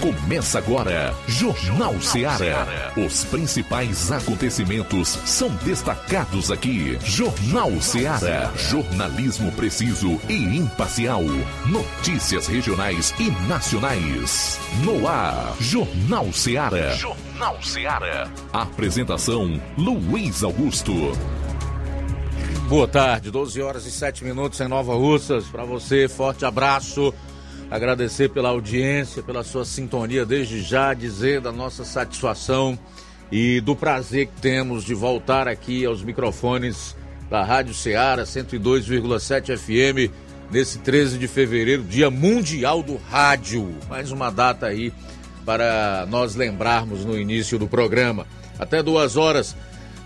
Começa agora, Jornal Seara. Os principais acontecimentos são destacados aqui. Jornal Seara. Jornalismo preciso e imparcial. Notícias regionais e nacionais. No ar, Jornal Seara. Jornal Seara. Apresentação: Luiz Augusto. Boa tarde, 12 horas e 7 minutos em Nova Russas. Para você, forte abraço agradecer pela audiência, pela sua sintonia desde já, dizer da nossa satisfação e do prazer que temos de voltar aqui aos microfones da Rádio Ceará 102,7 FM nesse 13 de fevereiro, Dia Mundial do Rádio. Mais uma data aí para nós lembrarmos no início do programa. Até duas horas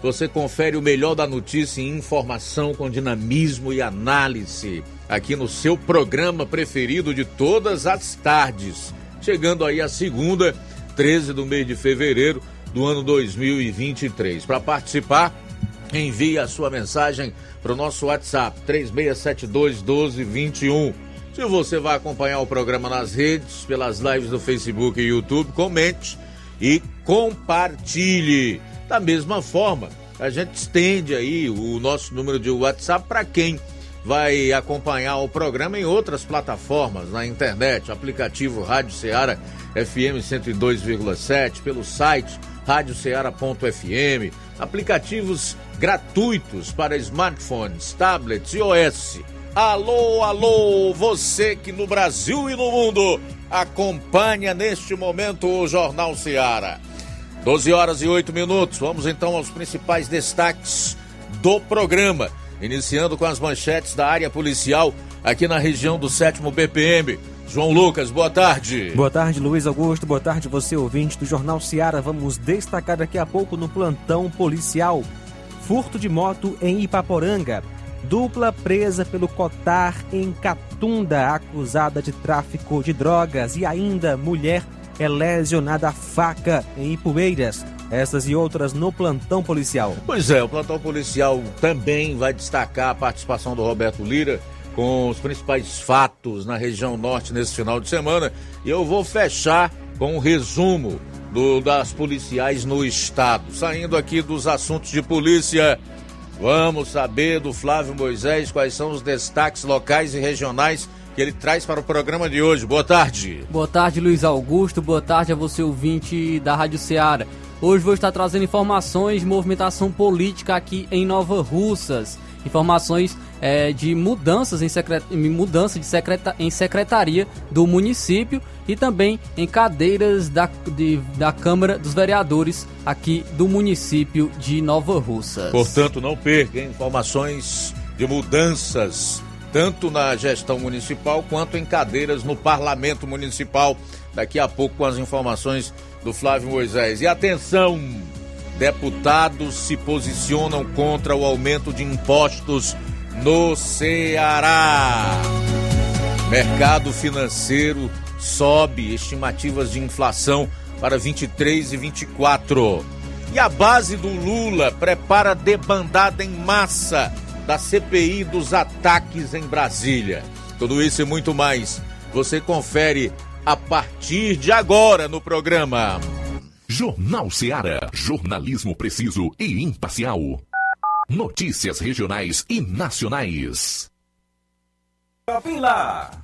você confere o melhor da notícia em informação com dinamismo e análise aqui no seu programa preferido de todas as tardes. Chegando aí a segunda, 13 do mês de fevereiro do ano 2023. Para participar, envie a sua mensagem para o nosso WhatsApp 3672 1221. Se você vai acompanhar o programa nas redes, pelas lives do Facebook e YouTube, comente e compartilhe. Da mesma forma, a gente estende aí o nosso número de WhatsApp para quem vai acompanhar o programa em outras plataformas, na internet, aplicativo Rádio Ceará FM 102,7, pelo site radioceara.fm, aplicativos gratuitos para smartphones, tablets e OS. Alô, alô, você que no Brasil e no mundo acompanha neste momento o Jornal Ceará. 12 horas e 8 minutos. Vamos então aos principais destaques do programa. Iniciando com as manchetes da área policial aqui na região do 7 BPM. João Lucas, boa tarde. Boa tarde, Luiz Augusto. Boa tarde, você ouvinte do Jornal Seara. Vamos destacar daqui a pouco no plantão policial. Furto de moto em Ipaporanga. Dupla presa pelo Cotar em Catunda, acusada de tráfico de drogas. E ainda mulher é lesionada a faca em Ipueiras. Essas e outras no plantão policial. Pois é, o plantão policial também vai destacar a participação do Roberto Lira com os principais fatos na região norte nesse final de semana. E eu vou fechar com um resumo do, das policiais no estado. Saindo aqui dos assuntos de polícia, vamos saber do Flávio Moisés quais são os destaques locais e regionais que ele traz para o programa de hoje. Boa tarde. Boa tarde, Luiz Augusto. Boa tarde a você, ouvinte da Rádio Ceará. Hoje vou estar trazendo informações de movimentação política aqui em Nova Russas. Informações é, de mudanças em, secret... mudança de secreta... em secretaria do município e também em cadeiras da, de... da Câmara dos Vereadores aqui do município de Nova Russas. Portanto, não perca informações de mudanças tanto na gestão municipal quanto em cadeiras no parlamento municipal. Daqui a pouco com as informações do Flávio Moisés. E atenção, deputados se posicionam contra o aumento de impostos no Ceará. Mercado financeiro sobe estimativas de inflação para 23 e 24. E a base do Lula prepara debandada em massa da CPI dos ataques em Brasília. Tudo isso e muito mais você confere a partir de agora no programa. Jornal Seara. Jornalismo preciso e imparcial. Notícias regionais e nacionais. Lá.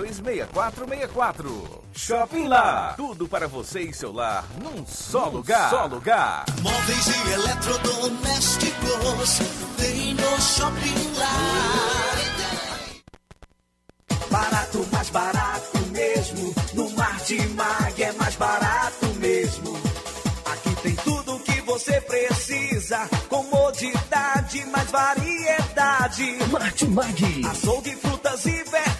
3672-6464. Shopping Lá. Tudo para você e seu lar num só num lugar. Só lugar. Móveis e eletrodomésticos. Vem no Shopping Lá. Barato, mais barato mesmo. No Mar de Mag é mais barato mesmo. Aqui tem tudo o que você precisa. Comodidade, mais variedade. Martimag. Açougue, frutas e verduras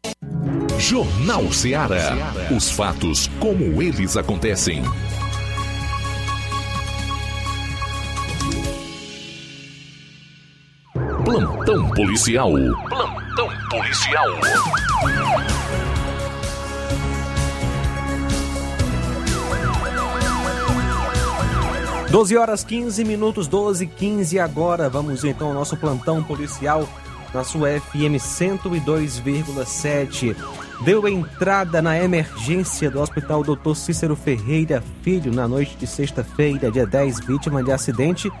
Jornal Ceará. Os fatos como eles acontecem. Plantão policial. Plantão policial. 12 horas 15 minutos, 12 15 agora. Vamos então ao nosso plantão policial na sua FM 102,7. Deu entrada na emergência do Hospital Dr. Cícero Ferreira Filho na noite de sexta-feira, dia 10, vítima de acidente.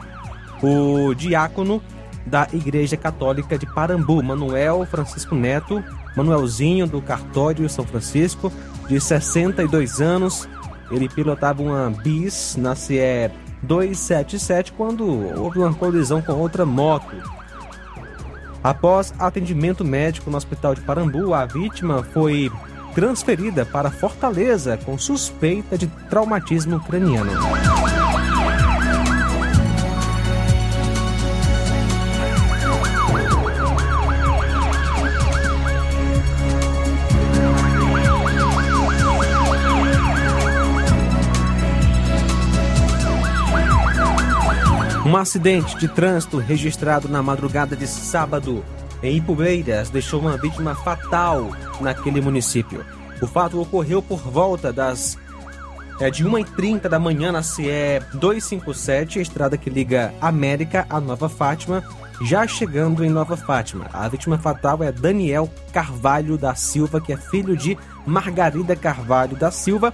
O diácono da Igreja Católica de Parambu, Manuel Francisco Neto, Manuelzinho do Cartório São Francisco, de 62 anos. Ele pilotava uma bis na CE 277 quando houve uma colisão com outra moto. Após atendimento médico no hospital de Parambu, a vítima foi transferida para Fortaleza com suspeita de traumatismo craniano. Um acidente de trânsito registrado na madrugada de sábado em Ipueiras deixou uma vítima fatal naquele município. O fato ocorreu por volta das é, de 1h30 da manhã na CE 257, a estrada que liga América a Nova Fátima, já chegando em Nova Fátima. A vítima fatal é Daniel Carvalho da Silva, que é filho de Margarida Carvalho da Silva,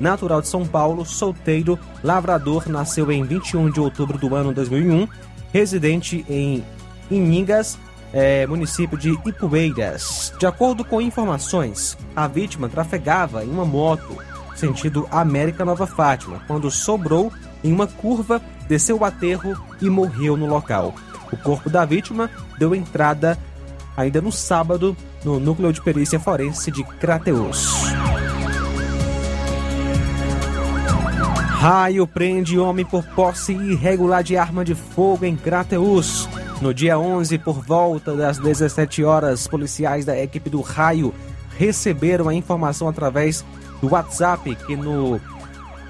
natural de São Paulo, solteiro, lavrador, nasceu em 21 de outubro do ano 2001, residente em Iningas, é, município de Ipueiras. De acordo com informações, a vítima trafegava em uma moto sentido América Nova Fátima, quando sobrou em uma curva, desceu o aterro e morreu no local. O corpo da vítima deu entrada ainda no sábado no núcleo de perícia forense de Crateus. Raio prende homem por posse irregular de arma de fogo em Crateus. No dia 11, por volta das 17 horas, policiais da equipe do Raio receberam a informação através do WhatsApp que no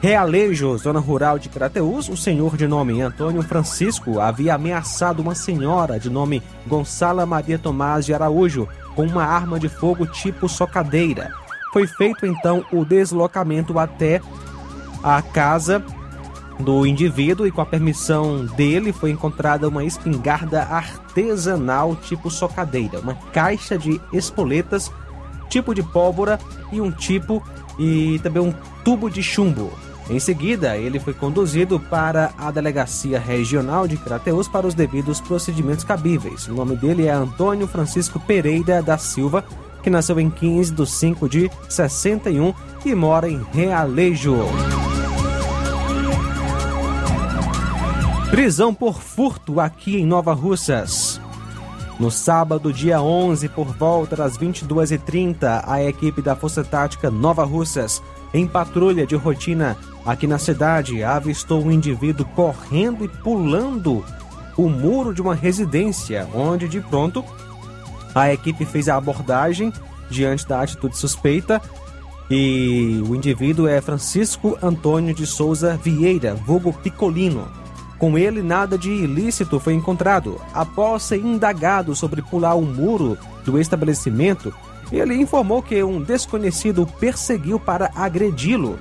Realejo, zona rural de Crateus, o senhor de nome Antônio Francisco havia ameaçado uma senhora de nome Gonçala Maria Tomás de Araújo com uma arma de fogo tipo socadeira. Foi feito então o deslocamento até a casa do indivíduo e com a permissão dele foi encontrada uma espingarda artesanal tipo socadeira, uma caixa de espoletas tipo de pólvora e um tipo e também um tubo de chumbo. Em seguida, ele foi conduzido para a Delegacia Regional de Crateus para os devidos procedimentos cabíveis. O nome dele é Antônio Francisco Pereira da Silva, que nasceu em 15 de 5 de 61 e mora em Realejo. Prisão por furto aqui em Nova Russas. No sábado, dia 11, por volta das 22h30, a equipe da Força Tática Nova Russas, em patrulha de rotina aqui na cidade, avistou um indivíduo correndo e pulando o muro de uma residência, onde de pronto a equipe fez a abordagem diante da atitude suspeita e o indivíduo é Francisco Antônio de Souza Vieira, vulgo Picolino. Com ele, nada de ilícito foi encontrado. Após ser indagado sobre pular o muro do estabelecimento, ele informou que um desconhecido o perseguiu para agredi-lo.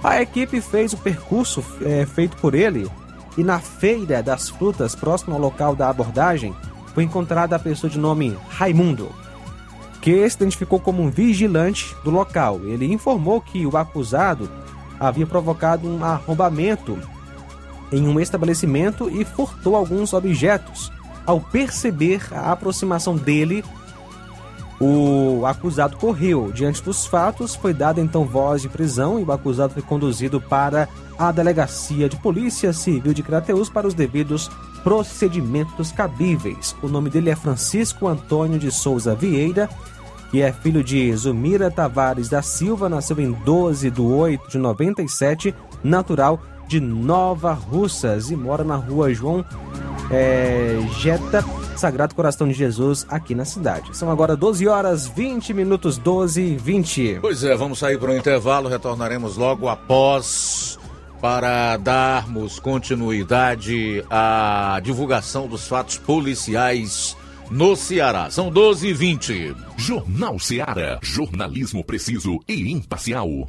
A equipe fez o percurso é, feito por ele e na feira das frutas, próximo ao local da abordagem, foi encontrada a pessoa de nome Raimundo, que se identificou como um vigilante do local. Ele informou que o acusado havia provocado um arrombamento em um estabelecimento e furtou alguns objetos. Ao perceber a aproximação dele, o acusado correu. Diante dos fatos, foi dada então voz de prisão e o acusado foi conduzido para a delegacia de polícia civil de Crateus para os devidos procedimentos cabíveis. O nome dele é Francisco Antônio de Souza Vieira, que é filho de Zumira Tavares da Silva, nasceu em 12 de 8 de 97, natural de Nova Russas e mora na rua João é, Jeta, Sagrado Coração de Jesus, aqui na cidade. São agora 12 horas 20 minutos, 12 e 20. Pois é, vamos sair para o intervalo, retornaremos logo após para darmos continuidade à divulgação dos fatos policiais no Ceará. São 12 e 20. Jornal Ceará, jornalismo preciso e imparcial.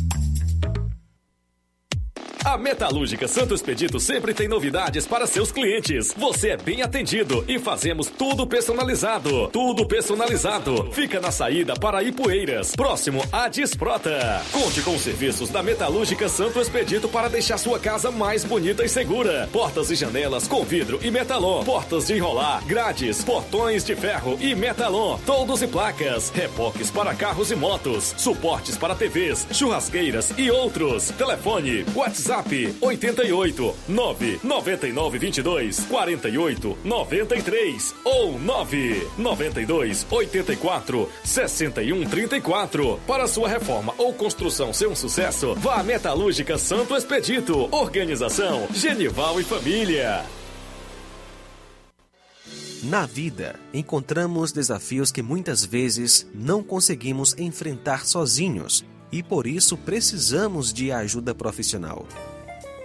A Metalúrgica Santo Expedito sempre tem novidades para seus clientes. Você é bem atendido e fazemos tudo personalizado. Tudo personalizado. Fica na saída para Ipueiras, próximo à Desprota. Conte com os serviços da Metalúrgica Santo Expedito para deixar sua casa mais bonita e segura. Portas e janelas com vidro e metalon. Portas de enrolar, grades, portões de ferro e metalon. Toldos e placas. Reboques para carros e motos. Suportes para TVs, churrasqueiras e outros. Telefone, WhatsApp 88 999 22 48 93 ou 9 92 84 61 34. Para sua reforma ou construção ser um sucesso, vá à Metalúrgica Santo Expedito. Organização Genival e Família. Na vida, encontramos desafios que muitas vezes não conseguimos enfrentar sozinhos e por isso precisamos de ajuda profissional.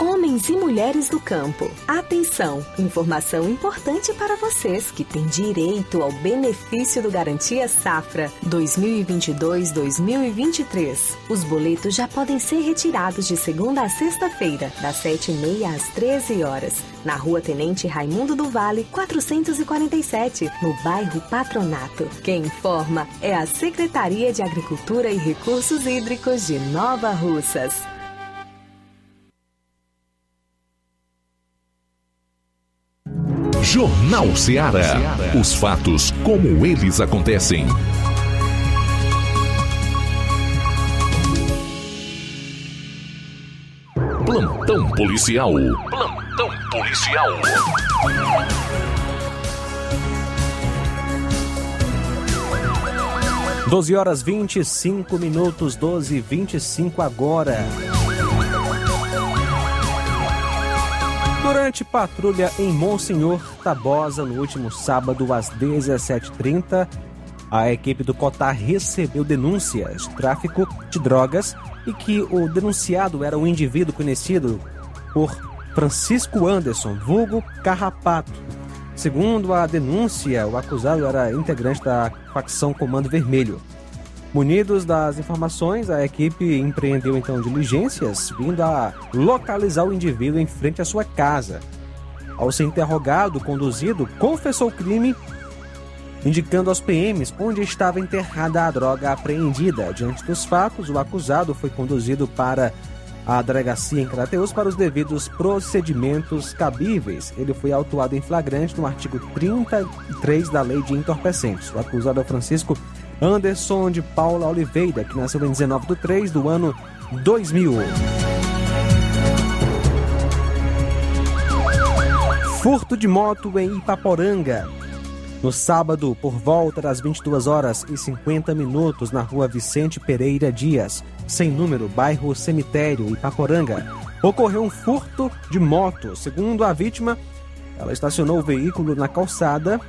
Homens e mulheres do campo. Atenção! Informação importante para vocês que têm direito ao benefício do Garantia Safra 2022-2023. Os boletos já podem ser retirados de segunda a sexta-feira, das 7h30 às 13 horas, na Rua Tenente Raimundo do Vale, 447, no bairro Patronato. Quem informa é a Secretaria de Agricultura e Recursos Hídricos de Nova Russas. Jornal Ceará. Os fatos como eles acontecem. Plantão policial. Plantão policial. Doze horas vinte e cinco minutos, doze e vinte e cinco agora. Durante patrulha em Monsenhor Tabosa no último sábado às 17h30, a equipe do Cotar recebeu denúncias de tráfico de drogas e que o denunciado era um indivíduo conhecido por Francisco Anderson, vulgo Carrapato. Segundo a denúncia, o acusado era integrante da facção Comando Vermelho. Munidos das informações, a equipe empreendeu então diligências, vindo a localizar o indivíduo em frente à sua casa. Ao ser interrogado, o conduzido confessou o crime, indicando aos PMs onde estava enterrada a droga apreendida. Diante dos fatos, o acusado foi conduzido para a delegacia em Crateus para os devidos procedimentos cabíveis. Ele foi autuado em flagrante no artigo 33 da Lei de Entorpecentes. O acusado é Francisco Anderson de Paula Oliveira, que nasceu em 19 de 3 do ano 2000. Furto de moto em Ipaporanga. No sábado, por volta das 22 horas e 50 minutos, na rua Vicente Pereira Dias, sem número, bairro Cemitério, Ipaporanga, ocorreu um furto de moto. Segundo a vítima, ela estacionou o veículo na calçada,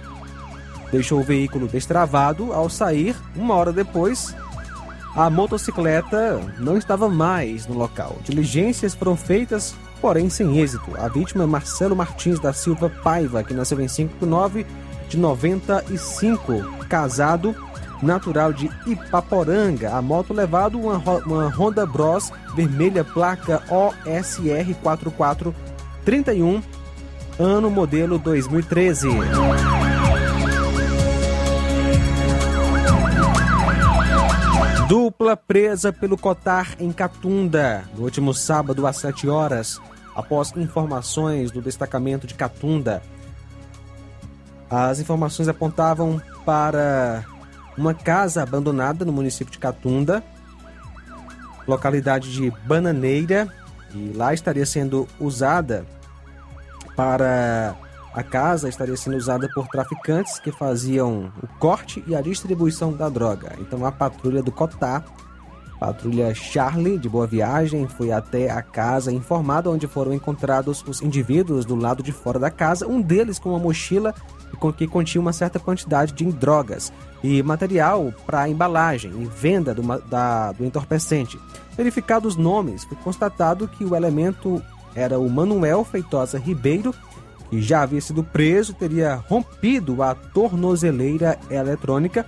deixou o veículo destravado. Ao sair, uma hora depois, a motocicleta não estava mais no local. Diligências foram feitas, porém sem êxito. A vítima é Marcelo Martins da Silva Paiva, que nasceu em 5 de 9 de 95, casado, natural de Ipaporanga. A moto levado uma, uma Honda Bros vermelha placa OSR 4431, ano modelo 2013. Dupla presa pelo Cotar em Catunda no último sábado às 7 horas, após informações do destacamento de Catunda. As informações apontavam para uma casa abandonada no município de Catunda, localidade de Bananeira, e lá estaria sendo usada para a casa estaria sendo usada por traficantes que faziam o corte e a distribuição da droga. Então a patrulha do Cotá, patrulha Charlie de Boa Viagem, foi até a casa informada onde foram encontrados os indivíduos do lado de fora da casa, um deles com uma mochila que continha uma certa quantidade de drogas e material para embalagem e venda do, da, do entorpecente. Verificados os nomes, foi constatado que o elemento era o Manuel Feitosa Ribeiro, que já havia sido preso, teria rompido a tornozeleira eletrônica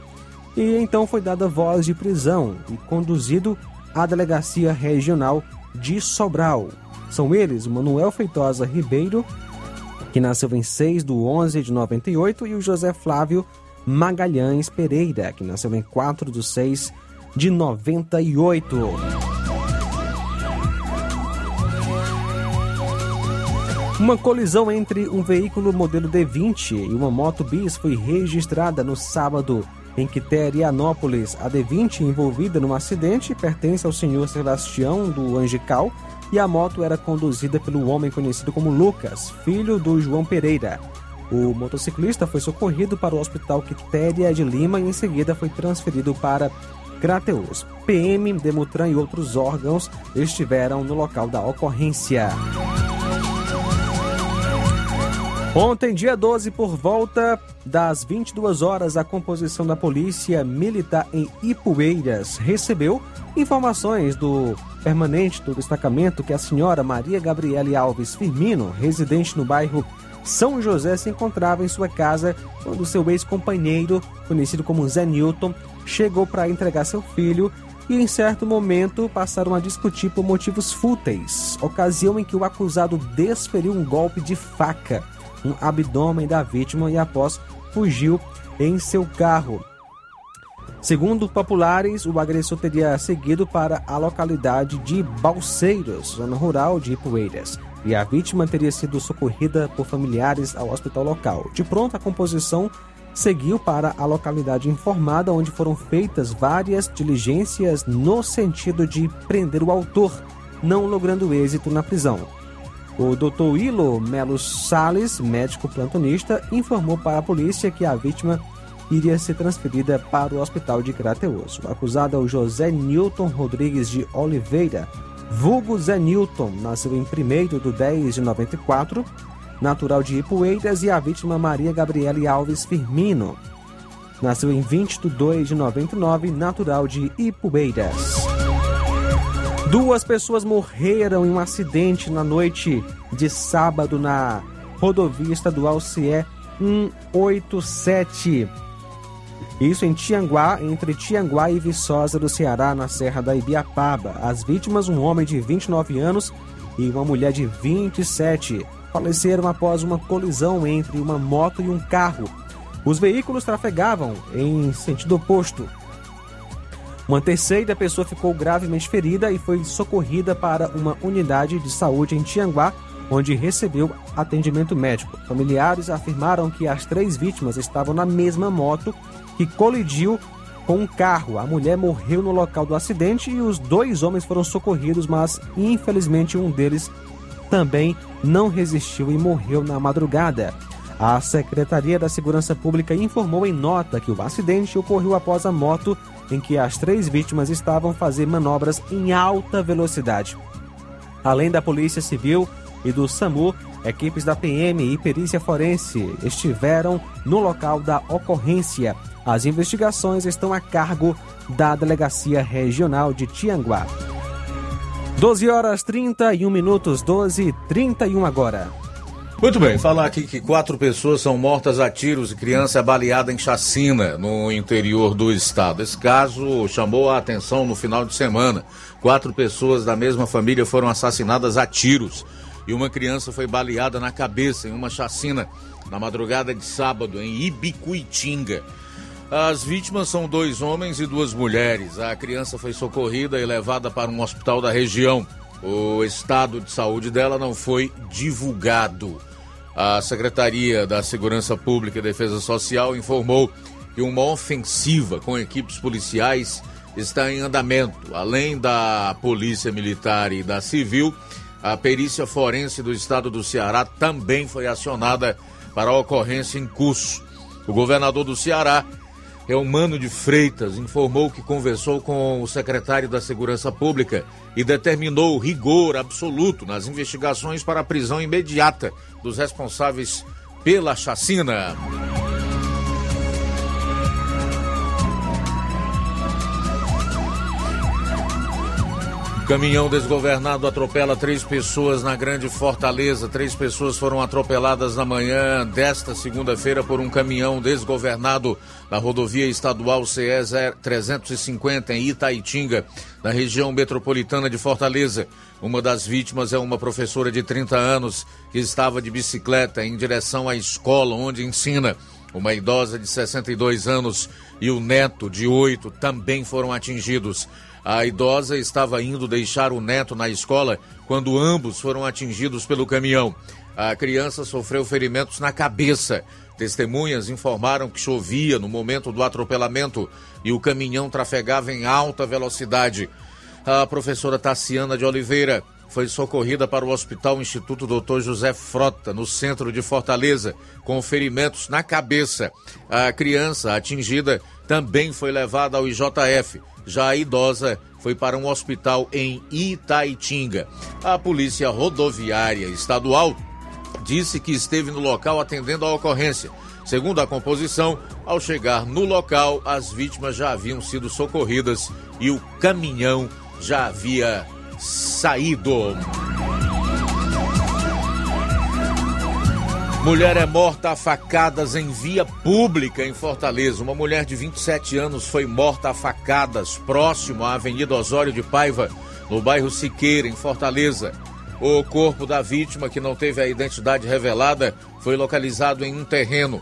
e então foi dada voz de prisão e conduzido à delegacia regional de Sobral. São eles Manuel Feitosa Ribeiro, que nasceu em 6 de 11 de 98, e o José Flávio Magalhães Pereira, que nasceu em 4 de 6 de 98. Uma colisão entre um veículo modelo D20 e uma moto bis foi registrada no sábado em Quiterianópolis. A D20 envolvida no acidente pertence ao senhor Sebastião do Angical e a moto era conduzida pelo homem conhecido como Lucas, filho do João Pereira. O motociclista foi socorrido para o Hospital Quitéria de Lima e em seguida foi transferido para Crateus. PM, Demutran e outros órgãos estiveram no local da ocorrência. Ontem, dia 12, por volta das 22 horas, a composição da Polícia Militar em Ipueiras recebeu informações do permanente do destacamento que a senhora Maria Gabriele Alves Firmino, residente no bairro São José, se encontrava em sua casa quando seu ex-companheiro, conhecido como Zé Newton, chegou para entregar seu filho e em certo momento passaram a discutir por motivos fúteis, ocasião em que o acusado desferiu um golpe de faca um abdômen da vítima e após fugiu em seu carro. Segundo populares, o agressor teria seguido para a localidade de Balseiros, zona rural de Ipueiras, e a vítima teria sido socorrida por familiares ao hospital local. De pronto, a composição seguiu para a localidade informada, onde foram feitas várias diligências no sentido de prender o autor, não logrando êxito na prisão. O Dr. Ilo Melo Sales, médico plantonista, informou para a polícia que a vítima iria ser transferida para o hospital de Crateus. O acusado é o José Newton Rodrigues de Oliveira, vulgo Zé Newton, nasceu em 1 de 10 de 94, natural de Ipueiras, e a vítima Maria Gabriele Alves Firmino, nasceu em 20 de 2 de 99, natural de Ipueiras. Duas pessoas morreram em um acidente na noite de sábado na rodovia estadual CE 187. Isso em Tianguá, entre Tianguá e Viçosa do Ceará, na Serra da Ibiapaba. As vítimas, um homem de 29 anos e uma mulher de 27, faleceram após uma colisão entre uma moto e um carro. Os veículos trafegavam em sentido oposto. Uma terceira pessoa ficou gravemente ferida e foi socorrida para uma unidade de saúde em Tianguá, onde recebeu atendimento médico. Familiares afirmaram que as três vítimas estavam na mesma moto que colidiu com um carro. A mulher morreu no local do acidente e os dois homens foram socorridos, mas infelizmente um deles também não resistiu e morreu na madrugada. A Secretaria da Segurança Pública informou em nota que o acidente ocorreu após a moto em que as três vítimas estavam fazendo manobras em alta velocidade. Além da Polícia Civil e do SAMU, equipes da PM e perícia forense estiveram no local da ocorrência. As investigações estão a cargo da Delegacia Regional de Tianguá. 12 horas 31 minutos, 12 e 31 agora. Muito bem, falar aqui que quatro pessoas são mortas a tiros e criança é baleada em chacina no interior do estado. Esse caso chamou a atenção no final de semana. Quatro pessoas da mesma família foram assassinadas a tiros e uma criança foi baleada na cabeça em uma chacina na madrugada de sábado em Ibicuitinga. As vítimas são dois homens e duas mulheres. A criança foi socorrida e levada para um hospital da região. O estado de saúde dela não foi divulgado. A Secretaria da Segurança Pública e Defesa Social informou que uma ofensiva com equipes policiais está em andamento. Além da Polícia Militar e da Civil, a perícia forense do estado do Ceará também foi acionada para a ocorrência em curso. O governador do Ceará, Eumano de Freitas, informou que conversou com o secretário da Segurança Pública e determinou rigor absoluto nas investigações para a prisão imediata dos responsáveis pela chacina. Caminhão desgovernado atropela três pessoas na Grande Fortaleza. Três pessoas foram atropeladas na manhã desta segunda-feira por um caminhão desgovernado na rodovia estadual CE 350 em Itaitinga, na região metropolitana de Fortaleza. Uma das vítimas é uma professora de 30 anos que estava de bicicleta em direção à escola onde ensina. Uma idosa de 62 anos e o neto de 8 também foram atingidos. A idosa estava indo deixar o neto na escola quando ambos foram atingidos pelo caminhão. A criança sofreu ferimentos na cabeça. Testemunhas informaram que chovia no momento do atropelamento e o caminhão trafegava em alta velocidade. A professora Tassiana de Oliveira foi socorrida para o Hospital Instituto Dr. José Frota, no centro de Fortaleza, com ferimentos na cabeça. A criança atingida também foi levada ao IJF. Já a idosa foi para um hospital em Itaitinga. A Polícia Rodoviária Estadual disse que esteve no local atendendo a ocorrência. Segundo a composição, ao chegar no local, as vítimas já haviam sido socorridas e o caminhão já havia saído. Mulher é morta a facadas em via pública em Fortaleza. Uma mulher de 27 anos foi morta a facadas próximo à Avenida Osório de Paiva, no bairro Siqueira, em Fortaleza. O corpo da vítima, que não teve a identidade revelada, foi localizado em um terreno.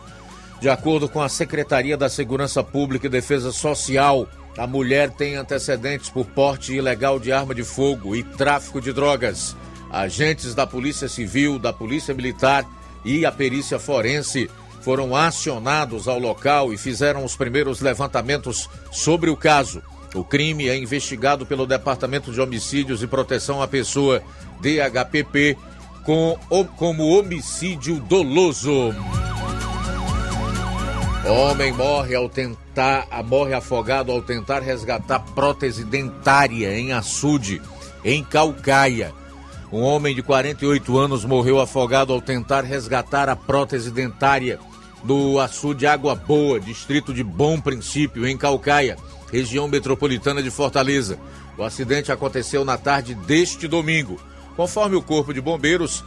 De acordo com a Secretaria da Segurança Pública e Defesa Social, a mulher tem antecedentes por porte ilegal de arma de fogo e tráfico de drogas. Agentes da Polícia Civil, da Polícia Militar e a perícia forense foram acionados ao local e fizeram os primeiros levantamentos sobre o caso. O crime é investigado pelo Departamento de Homicídios e Proteção à Pessoa, DHPP, com, como homicídio doloso. Homem morre ao tentar, morre afogado ao tentar resgatar prótese dentária em açude, em Calcaia. Um homem de 48 anos morreu afogado ao tentar resgatar a prótese dentária do açude Água Boa, distrito de Bom Princípio, em Calcaia, região metropolitana de Fortaleza. O acidente aconteceu na tarde deste domingo. Conforme o Corpo de Bombeiros,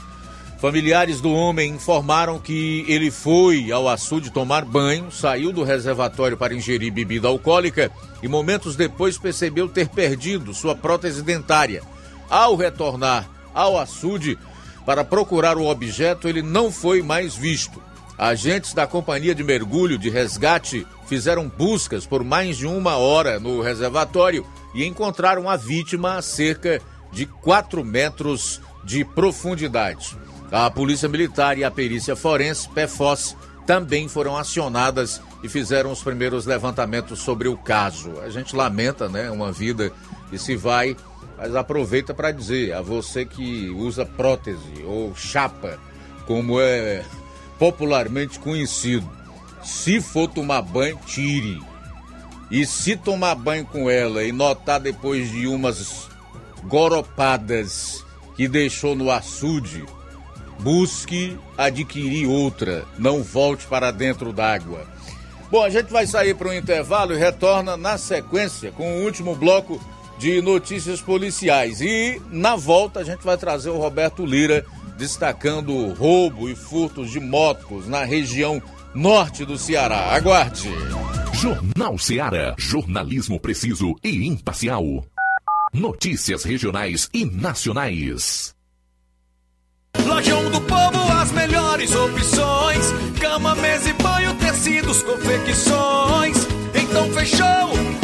familiares do homem informaram que ele foi ao açude tomar banho, saiu do reservatório para ingerir bebida alcoólica e momentos depois percebeu ter perdido sua prótese dentária. Ao retornar ao açude para procurar o objeto, ele não foi mais visto. Agentes da Companhia de Mergulho de Resgate fizeram buscas por mais de uma hora no reservatório e encontraram a vítima a cerca de 4 metros de profundidade. A Polícia Militar e a Perícia Forense, PFOS, também foram acionadas e fizeram os primeiros levantamentos sobre o caso. A gente lamenta, né, uma vida que se vai mas aproveita para dizer a você que usa prótese ou chapa, como é popularmente conhecido, se for tomar banho, tire. E se tomar banho com ela e notar depois de umas goropadas que deixou no açude, busque adquirir outra, não volte para dentro d'água. Bom, a gente vai sair para um intervalo e retorna na sequência com o último bloco de notícias policiais. E na volta a gente vai trazer o Roberto Lira destacando roubo e furtos de motos na região norte do Ceará. Aguarde. Jornal Ceará, jornalismo preciso e imparcial. Notícias regionais e nacionais. Lojão do Povo, as melhores opções: cama, mesa e banho, tecidos, confecções. Então fechou,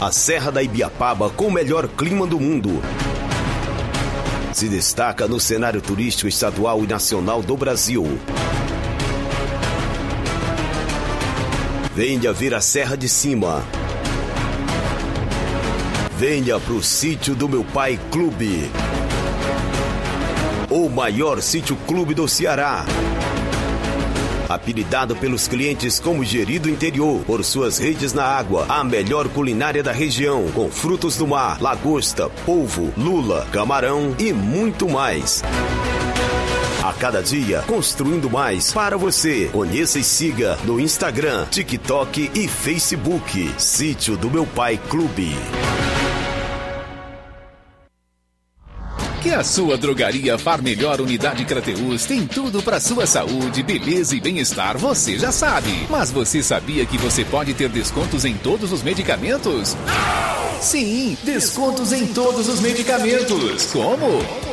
A Serra da Ibiapaba com o melhor clima do mundo. Se destaca no cenário turístico estadual e nacional do Brasil. Venha ver a Serra de Cima. Venha pro sítio do meu pai Clube. O maior sítio clube do Ceará. Apelidado pelos clientes como Gerido Interior, por suas redes na água, a melhor culinária da região, com frutos do mar, lagosta, polvo, lula, camarão e muito mais. A cada dia, construindo mais para você. Conheça e siga no Instagram, TikTok e Facebook. Sítio do Meu Pai Clube. Que a sua drogaria Far Melhor Unidade Crateus tem tudo para sua saúde, beleza e bem-estar, você já sabe. Mas você sabia que você pode ter descontos em todos os medicamentos? Sim, descontos em todos os medicamentos. Como?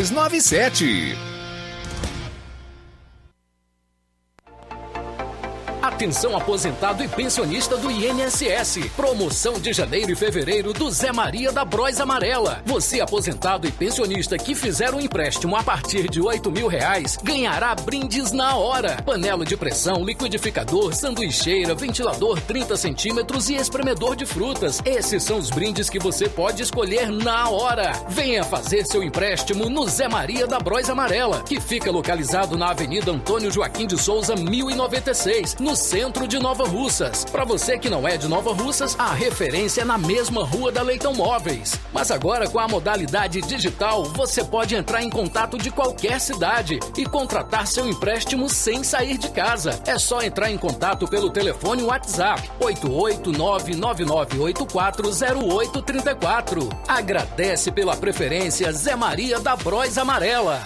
62 297. Atenção aposentado e pensionista do INSS. Promoção de janeiro e fevereiro do Zé Maria da Bros Amarela. Você aposentado e pensionista que fizer um empréstimo a partir de oito mil reais ganhará brindes na hora. Panela de pressão, liquidificador, sanduicheira, ventilador 30 centímetros e espremedor de frutas. Esses são os brindes que você pode escolher na hora. Venha fazer seu empréstimo no Zé Maria da Bros Amarela, que fica localizado na Avenida Antônio Joaquim de Souza, 1096, no centro de Nova Russas. Para você que não é de Nova Russas, a referência é na mesma rua da Leitão Móveis. Mas agora com a modalidade digital, você pode entrar em contato de qualquer cidade e contratar seu empréstimo sem sair de casa. É só entrar em contato pelo telefone WhatsApp 88999840834. Agradece pela preferência Zé Maria da Bros Amarela.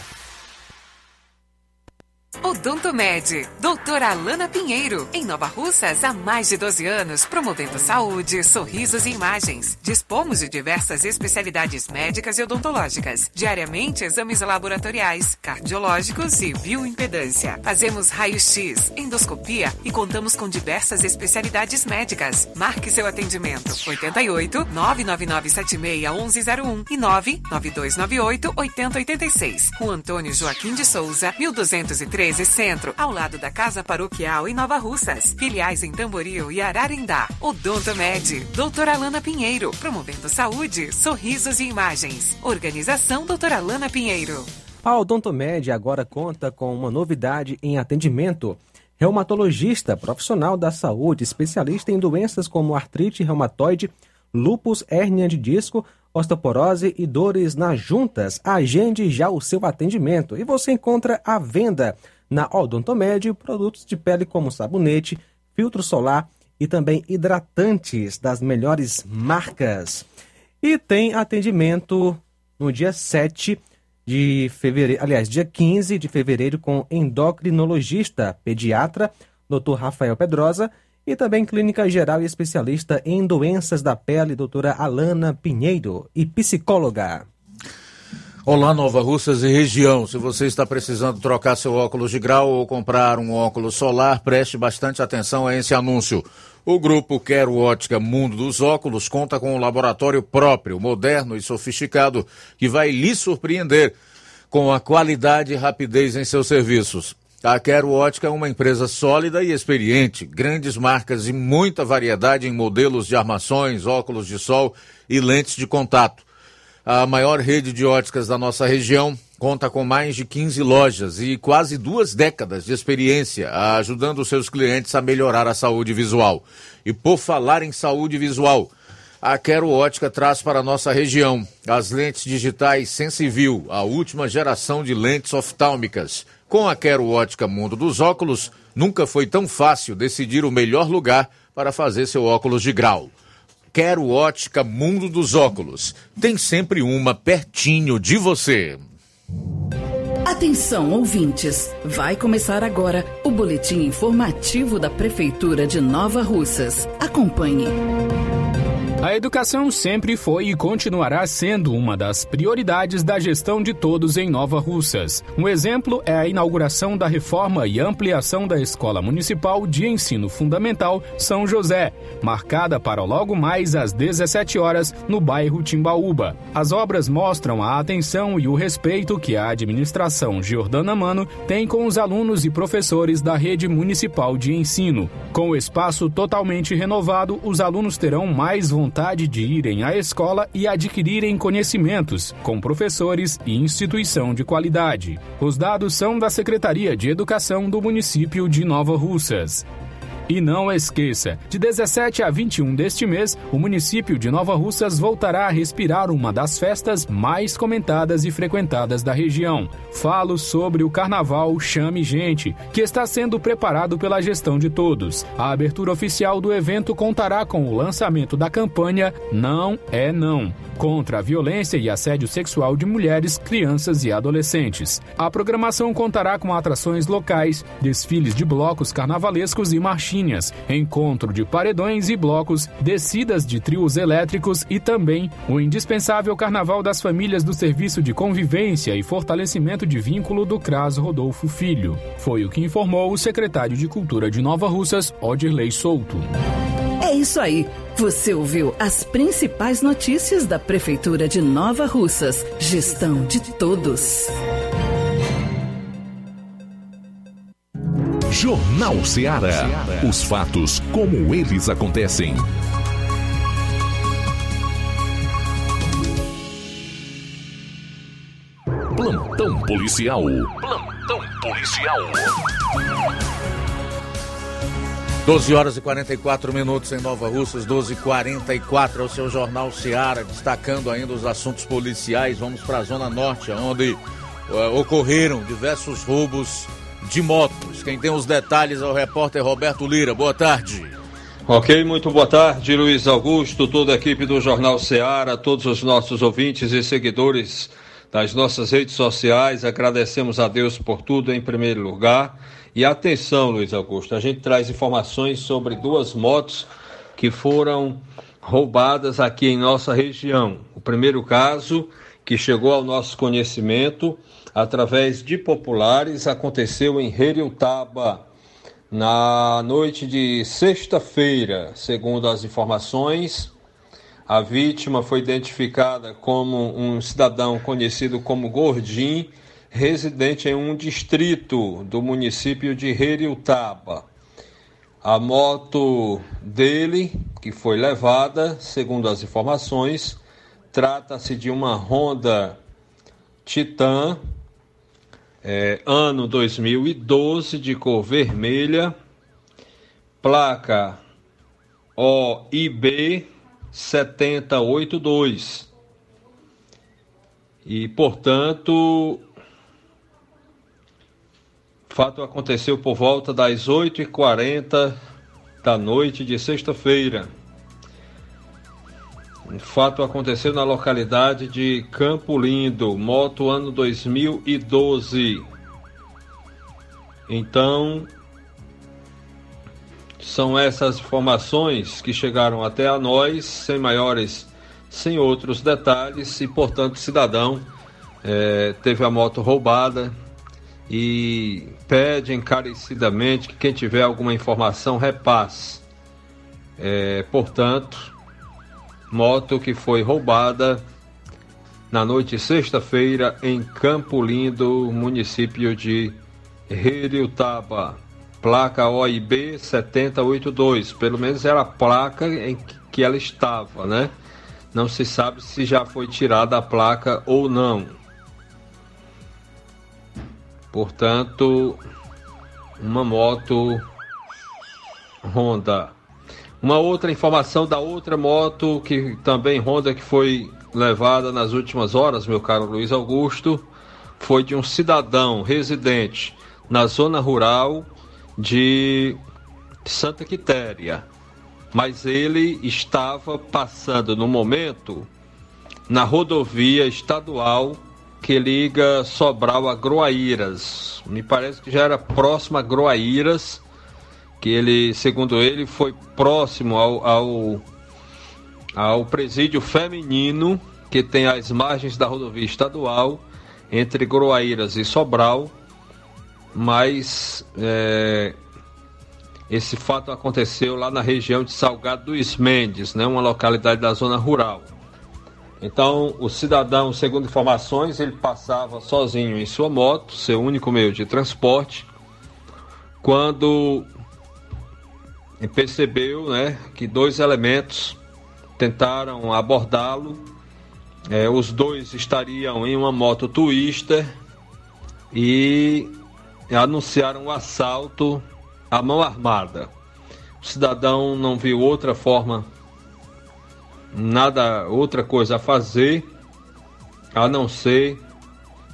Odonto Med, doutora Alana Pinheiro, em Nova Russas há mais de 12 anos, promovendo saúde, sorrisos e imagens. Dispomos de diversas especialidades médicas e odontológicas. Diariamente, exames laboratoriais, cardiológicos e bioimpedância. Fazemos raio-x, endoscopia e contamos com diversas especialidades médicas. Marque seu atendimento. 88 999 76 1101 e 99298 8086. O Antônio Joaquim de Souza, 1213 Centro, ao lado da Casa Paroquial em Nova Russas. Filiais em Tamboril e Ararindá. Odonto Med, doutora Alana Pinheiro, promovendo saúde, sorrisos e imagens. Organização doutora Alana Pinheiro. A Odontomed agora conta com uma novidade em atendimento. Reumatologista, profissional da saúde, especialista em doenças como artrite reumatoide, lúpus, hérnia de disco, osteoporose e dores nas juntas. Agende já o seu atendimento e você encontra à venda na Odontomed produtos de pele como sabonete, filtro solar e também hidratantes das melhores marcas. E tem atendimento no dia 7 de fevereiro, aliás, dia 15 de fevereiro com endocrinologista, pediatra, Dr. Rafael Pedrosa, e também clínica geral e especialista em doenças da pele, doutora Alana Pinheiro, e psicóloga. Olá, Nova Russas e região. Se você está precisando trocar seu óculos de grau ou comprar um óculos solar, preste bastante atenção a esse anúncio. O grupo Quero Ótica Mundo dos Óculos conta com um laboratório próprio, moderno e sofisticado, que vai lhe surpreender com a qualidade e rapidez em seus serviços. A Quero Ótica é uma empresa sólida e experiente, grandes marcas e muita variedade em modelos de armações, óculos de sol e lentes de contato. A maior rede de óticas da nossa região conta com mais de 15 lojas e quase duas décadas de experiência, ajudando seus clientes a melhorar a saúde visual. E por falar em saúde visual, a Quero Ótica traz para a nossa região as lentes digitais Sensiview, a última geração de lentes oftálmicas. Com a Quero Ótica Mundo dos Óculos, nunca foi tão fácil decidir o melhor lugar para fazer seu óculos de grau. Quero Ótica Mundo dos Óculos. Tem sempre uma pertinho de você. Atenção, ouvintes! Vai começar agora o boletim informativo da Prefeitura de Nova Russas. Acompanhe. A educação sempre foi e continuará sendo uma das prioridades da gestão de todos em Nova Russas. Um exemplo é a inauguração da reforma e ampliação da Escola Municipal de Ensino Fundamental São José, marcada para logo mais às 17 horas no bairro Timbaúba. As obras mostram a atenção e o respeito que a administração Giordana Mano tem com os alunos e professores da rede municipal de ensino. Com o espaço totalmente renovado, os alunos terão mais vontade vontade de irem à escola e adquirirem conhecimentos, com professores e instituição de qualidade. Os dados são da Secretaria de Educação do município de Nova Russas. E não esqueça, de 17 a 21 deste mês, o município de Nova Russas voltará a respirar uma das festas mais comentadas e frequentadas da região. Falo sobre o Carnaval Chame Gente, que está sendo preparado pela gestão de todos. A abertura oficial do evento contará com o lançamento da campanha Não é Não contra a violência e assédio sexual de mulheres, crianças e adolescentes. A programação contará com atrações locais, desfiles de blocos carnavalescos e marchinhas, encontro de paredões e blocos, descidas de trios elétricos e também o indispensável Carnaval das Famílias do Serviço de Convivência e Fortalecimento de Vínculo do CRAS Rodolfo Filho. Foi o que informou o secretário de Cultura de Nova Russas, Odirley Souto. É isso aí. Você ouviu as principais notícias da Prefeitura de Nova Russas. Gestão de todos. Jornal Ceará. Os fatos como eles acontecem. Plantão policial. Plantão policial. 12 horas e 44 minutos em Nova Russas, 12 e 44 é o seu Jornal Seara, destacando ainda os assuntos policiais. Vamos para a Zona Norte, onde uh, ocorreram diversos roubos de motos. Quem tem os detalhes é o repórter Roberto Lira. Boa tarde. Ok, muito boa tarde, Luiz Augusto, toda a equipe do Jornal Seara, todos os nossos ouvintes e seguidores das nossas redes sociais. Agradecemos a Deus por tudo em primeiro lugar. E atenção, Luiz Augusto, a gente traz informações sobre duas motos que foram roubadas aqui em nossa região. O primeiro caso, que chegou ao nosso conhecimento através de populares, aconteceu em Heriutaba, na noite de sexta-feira. Segundo as informações, a vítima foi identificada como um cidadão conhecido como Gordim residente em um distrito do município de Heriutaba. A moto dele, que foi levada, segundo as informações, trata-se de uma Honda Titan, é, ano 2012, de cor vermelha, placa OIB 782. E, portanto, fato aconteceu por volta das 8h40 da noite de sexta-feira. O fato aconteceu na localidade de Campo Lindo, moto ano 2012. Então, são essas informações que chegaram até a nós, sem maiores, sem outros detalhes, e portanto, cidadão é, teve a moto roubada e pede encarecidamente que quem tiver alguma informação repasse. É, portanto, moto que foi roubada na noite sexta-feira em Campo Lindo, município de Heriutaba, placa OIB 7082. Pelo menos era a placa em que ela estava, né? Não se sabe se já foi tirada a placa ou não. Portanto, uma moto Honda. Uma outra informação da outra moto que também Honda que foi levada nas últimas horas, meu caro Luiz Augusto, foi de um cidadão residente na zona rural de Santa Quitéria. Mas ele estava passando no momento na rodovia estadual que liga Sobral a Groaíras. Me parece que já era próximo a Groaíras, que ele, segundo ele, foi próximo ao, ao, ao presídio feminino que tem as margens da rodovia estadual entre Groaíras e Sobral, mas é, esse fato aconteceu lá na região de Salgado dos Mendes, né, uma localidade da zona rural. Então, o cidadão, segundo informações, ele passava sozinho em sua moto, seu único meio de transporte, quando percebeu né, que dois elementos tentaram abordá-lo. É, os dois estariam em uma moto Twister e anunciaram o assalto à mão armada. O cidadão não viu outra forma nada outra coisa a fazer a não ser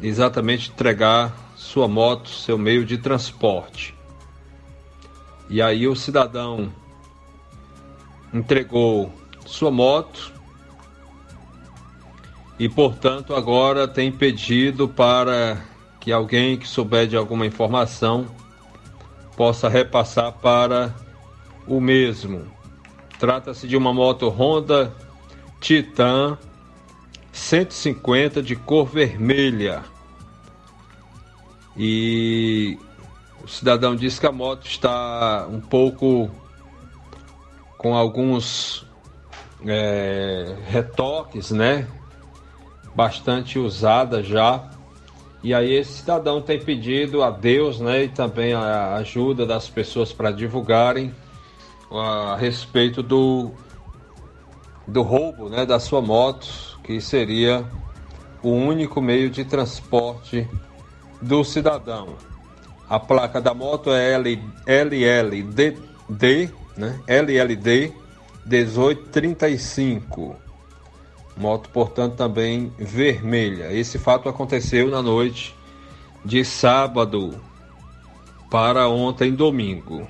exatamente entregar sua moto, seu meio de transporte. E aí o cidadão entregou sua moto e, portanto, agora tem pedido para que alguém que souber de alguma informação possa repassar para o mesmo. Trata-se de uma moto Honda Titan 150 de cor vermelha. E o cidadão diz que a moto está um pouco com alguns é, retoques, né? Bastante usada já. E aí esse cidadão tem pedido a Deus, né? E também a ajuda das pessoas para divulgarem a respeito do do roubo né, da sua moto, que seria o único meio de transporte do cidadão. A placa da moto é L, LLD, né? LLD 1835. Moto, portanto, também vermelha. Esse fato aconteceu na noite de sábado para ontem, domingo.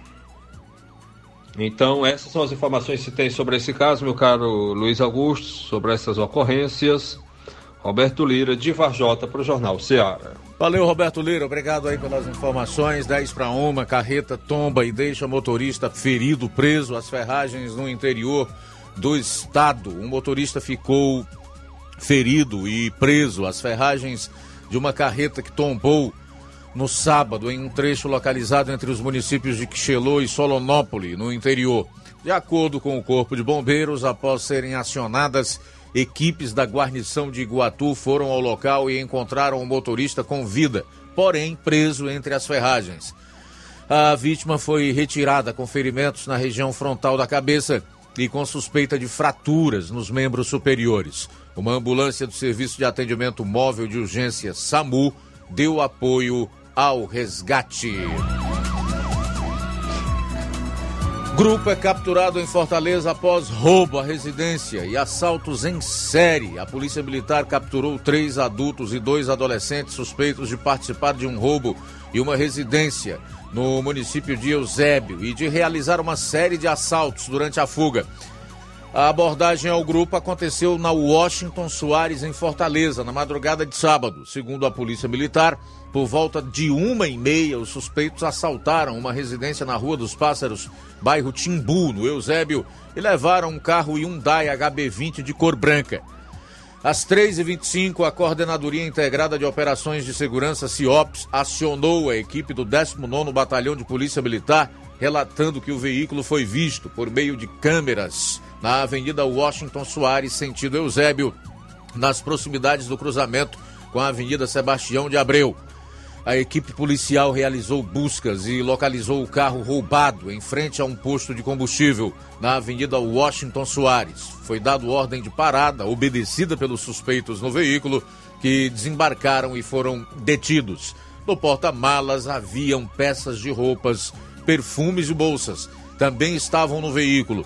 Então, essas são as informações que tem sobre esse caso, meu caro Luiz Augusto, sobre essas ocorrências. Roberto Lira, de Varjota, para o Jornal Ceará. Valeu, Roberto Lira. Obrigado aí pelas informações. 10 para uma, carreta tomba e deixa motorista ferido, preso às ferragens no interior do estado. Um motorista ficou ferido e preso às ferragens de uma carreta que tombou no sábado, em um trecho localizado entre os municípios de Quixelô e Solonópole, no interior. De acordo com o Corpo de Bombeiros, após serem acionadas, equipes da guarnição de Iguatu foram ao local e encontraram o motorista com vida, porém preso entre as ferragens. A vítima foi retirada com ferimentos na região frontal da cabeça e com suspeita de fraturas nos membros superiores. Uma ambulância do Serviço de Atendimento Móvel de Urgência SAMU deu apoio ao resgate. Grupo é capturado em Fortaleza após roubo à residência e assaltos em série. A Polícia Militar capturou três adultos e dois adolescentes suspeitos de participar de um roubo e uma residência no município de Eusébio e de realizar uma série de assaltos durante a fuga. A abordagem ao grupo aconteceu na Washington Soares, em Fortaleza, na madrugada de sábado. Segundo a Polícia Militar, por volta de uma e meia, os suspeitos assaltaram uma residência na Rua dos Pássaros, bairro Timbu, no Eusébio, e levaram um carro Hyundai HB20 de cor branca. Às 3h25, a Coordenadoria Integrada de Operações de Segurança, CIOPS, acionou a equipe do 19º Batalhão de Polícia Militar, relatando que o veículo foi visto por meio de câmeras na Avenida Washington Soares, sentido Eusébio, nas proximidades do cruzamento com a Avenida Sebastião de Abreu. A equipe policial realizou buscas e localizou o carro roubado em frente a um posto de combustível na Avenida Washington Soares. Foi dado ordem de parada, obedecida pelos suspeitos no veículo, que desembarcaram e foram detidos. No porta-malas haviam peças de roupas, perfumes e bolsas. Também estavam no veículo.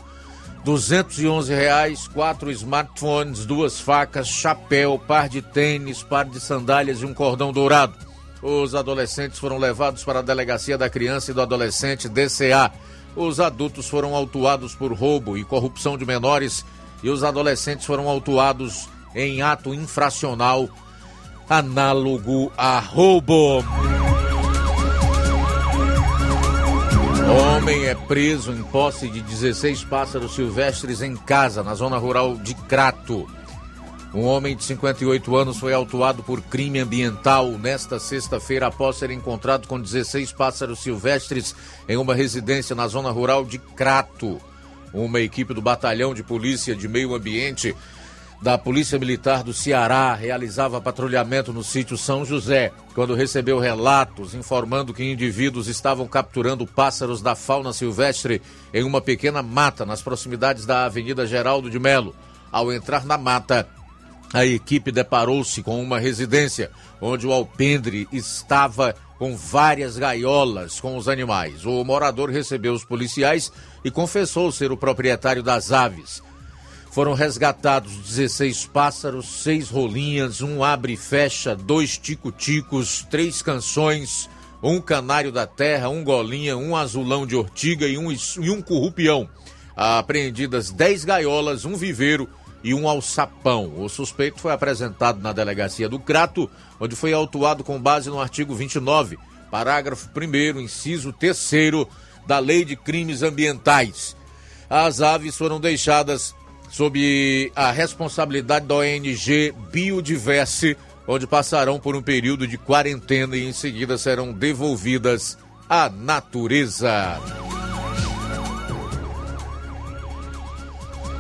211 reais, quatro smartphones, duas facas, chapéu, par de tênis, par de sandálias e um cordão dourado. Os adolescentes foram levados para a Delegacia da Criança e do Adolescente, DCA. Os adultos foram autuados por roubo e corrupção de menores e os adolescentes foram autuados em ato infracional análogo a roubo. Homem é preso em posse de 16 pássaros silvestres em casa, na zona rural de Crato. Um homem de 58 anos foi autuado por crime ambiental nesta sexta-feira após ser encontrado com 16 pássaros silvestres em uma residência na zona rural de Crato. Uma equipe do Batalhão de Polícia de Meio Ambiente da Polícia Militar do Ceará realizava patrulhamento no sítio São José, quando recebeu relatos informando que indivíduos estavam capturando pássaros da fauna silvestre em uma pequena mata nas proximidades da Avenida Geraldo de Melo. Ao entrar na mata, a equipe deparou-se com uma residência onde o alpendre estava com várias gaiolas com os animais. O morador recebeu os policiais e confessou ser o proprietário das aves. Foram resgatados 16 pássaros, seis rolinhas, um abre e fecha, dois tico-ticos, três canções, um canário da terra, um golinha, um azulão de ortiga e um, e um currupião. Apreendidas 10 gaiolas, um viveiro e um alçapão. O suspeito foi apresentado na delegacia do Crato, onde foi autuado com base no artigo 29, parágrafo 1, inciso 3 da Lei de Crimes Ambientais. As aves foram deixadas sob a responsabilidade da ONG Biodiverse, onde passarão por um período de quarentena e em seguida serão devolvidas à natureza.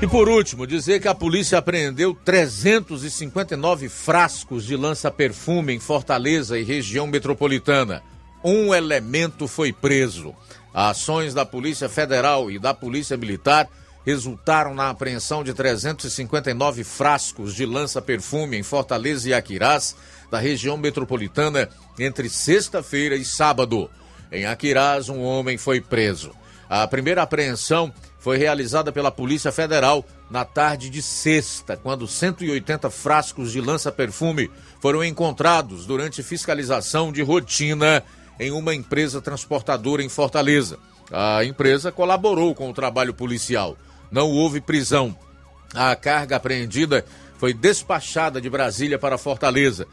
E por último, dizer que a polícia apreendeu 359 frascos de lança-perfume em Fortaleza e região metropolitana. Um elemento foi preso. Ações da Polícia Federal e da Polícia Militar resultaram na apreensão de 359 frascos de lança-perfume em Fortaleza e Aquirás, da região metropolitana, entre sexta-feira e sábado. Em Aquirás, um homem foi preso. A primeira apreensão foi realizada pela Polícia Federal na tarde de sexta, quando 180 frascos de lança-perfume foram encontrados durante fiscalização de rotina em uma empresa transportadora em Fortaleza. A empresa colaborou com o trabalho policial não houve prisão. A carga apreendida foi despachada de Brasília para Fortaleza.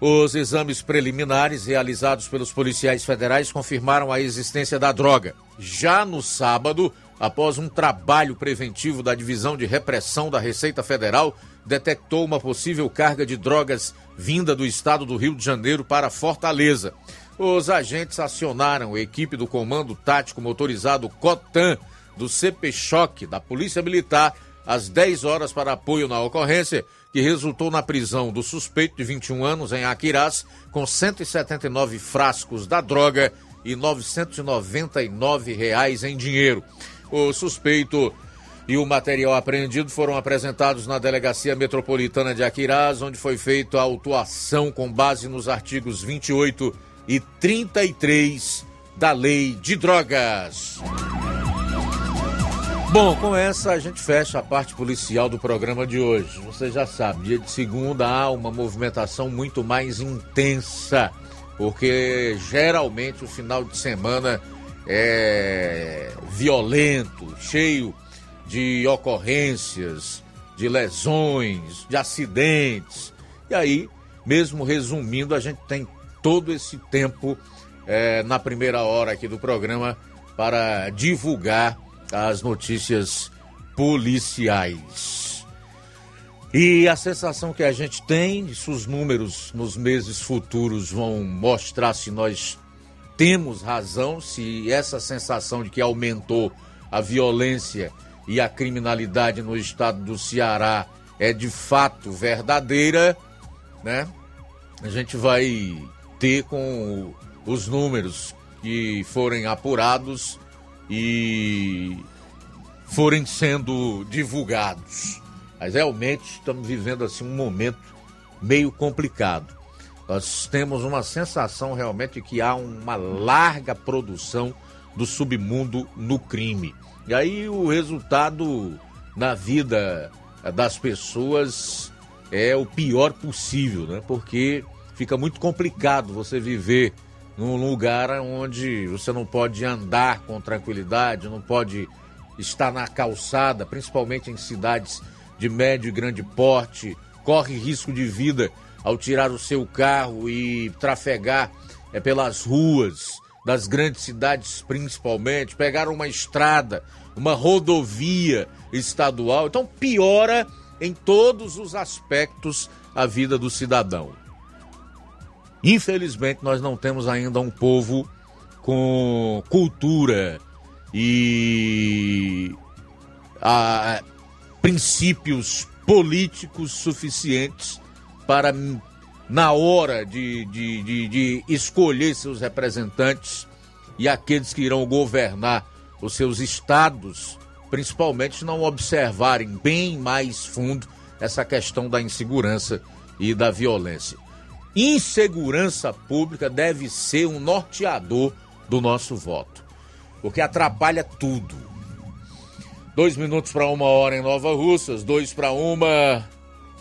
Os exames preliminares realizados pelos policiais federais confirmaram a existência da droga. Já no sábado, após um trabalho preventivo da Divisão de Repressão da Receita Federal, detectou uma possível carga de drogas vinda do estado do Rio de Janeiro para Fortaleza. Os agentes acionaram a equipe do Comando Tático Motorizado COTAN do CP Choque da Polícia Militar às 10 horas para apoio na ocorrência, que resultou na prisão do suspeito de 21 anos em Aquirás, com 179 frascos da droga e 999 reais em dinheiro. O suspeito e o material apreendido foram apresentados na Delegacia Metropolitana de Aquirás, onde foi feita a autuação com base nos artigos 28 e 33 da Lei de Drogas. Bom, com essa a gente fecha a parte policial do programa de hoje. Você já sabe, dia de segunda há uma movimentação muito mais intensa, porque geralmente o final de semana é violento, cheio de ocorrências, de lesões, de acidentes. E aí, mesmo resumindo, a gente tem todo esse tempo é, na primeira hora aqui do programa para divulgar as notícias policiais. E a sensação que a gente tem, isso os números nos meses futuros vão mostrar se nós temos razão, se essa sensação de que aumentou a violência e a criminalidade no estado do Ceará é de fato verdadeira, né? A gente vai bater com os números que forem apurados e forem sendo divulgados. Mas realmente estamos vivendo assim um momento meio complicado. Nós temos uma sensação realmente que há uma larga produção do submundo no crime. E aí o resultado na vida das pessoas é o pior possível, né? Porque fica muito complicado você viver num lugar onde você não pode andar com tranquilidade, não pode estar na calçada, principalmente em cidades de médio e grande porte, corre risco de vida ao tirar o seu carro e trafegar é, pelas ruas das grandes cidades, principalmente, pegar uma estrada, uma rodovia estadual. Então, piora em todos os aspectos a vida do cidadão. Infelizmente, nós não temos ainda um povo com cultura e a, princípios políticos suficientes para, na hora de, de, de, de escolher seus representantes e aqueles que irão governar os seus estados, principalmente não observarem bem mais fundo essa questão da insegurança e da violência. Insegurança pública deve ser um norteador do nosso voto, porque atrapalha tudo. Dois minutos para uma hora em Nova Russas, dois para uma.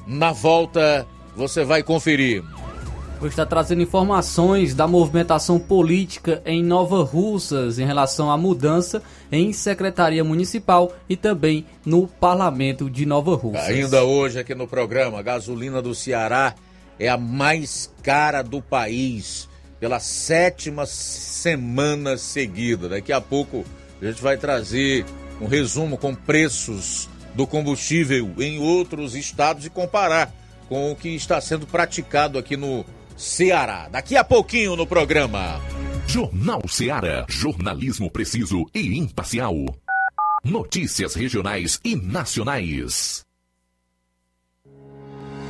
Na volta, você vai conferir. Vou estar trazendo informações da movimentação política em Nova Russas em relação à mudança em secretaria municipal e também no parlamento de Nova Russas. Ainda hoje aqui no programa, a gasolina do Ceará é a mais cara do país pela sétima semana seguida. Daqui a pouco a gente vai trazer um resumo com preços do combustível em outros estados e comparar com o que está sendo praticado aqui no Ceará. Daqui a pouquinho no programa. Jornal Ceará, jornalismo preciso e imparcial. Notícias regionais e nacionais.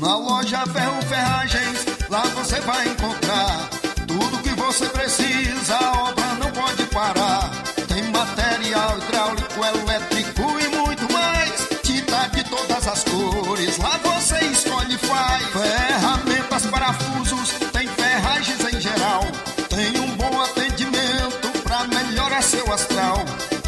Na loja Ferro Ferragens, lá você vai encontrar tudo que você precisa, a obra não pode parar. Tem material hidráulico, elétrico e muito mais. Tinta de todas as cores, lá você escolhe e faz. Ferramentas, parafusos, tem ferragens em geral. Tem um bom atendimento pra melhorar seu astral.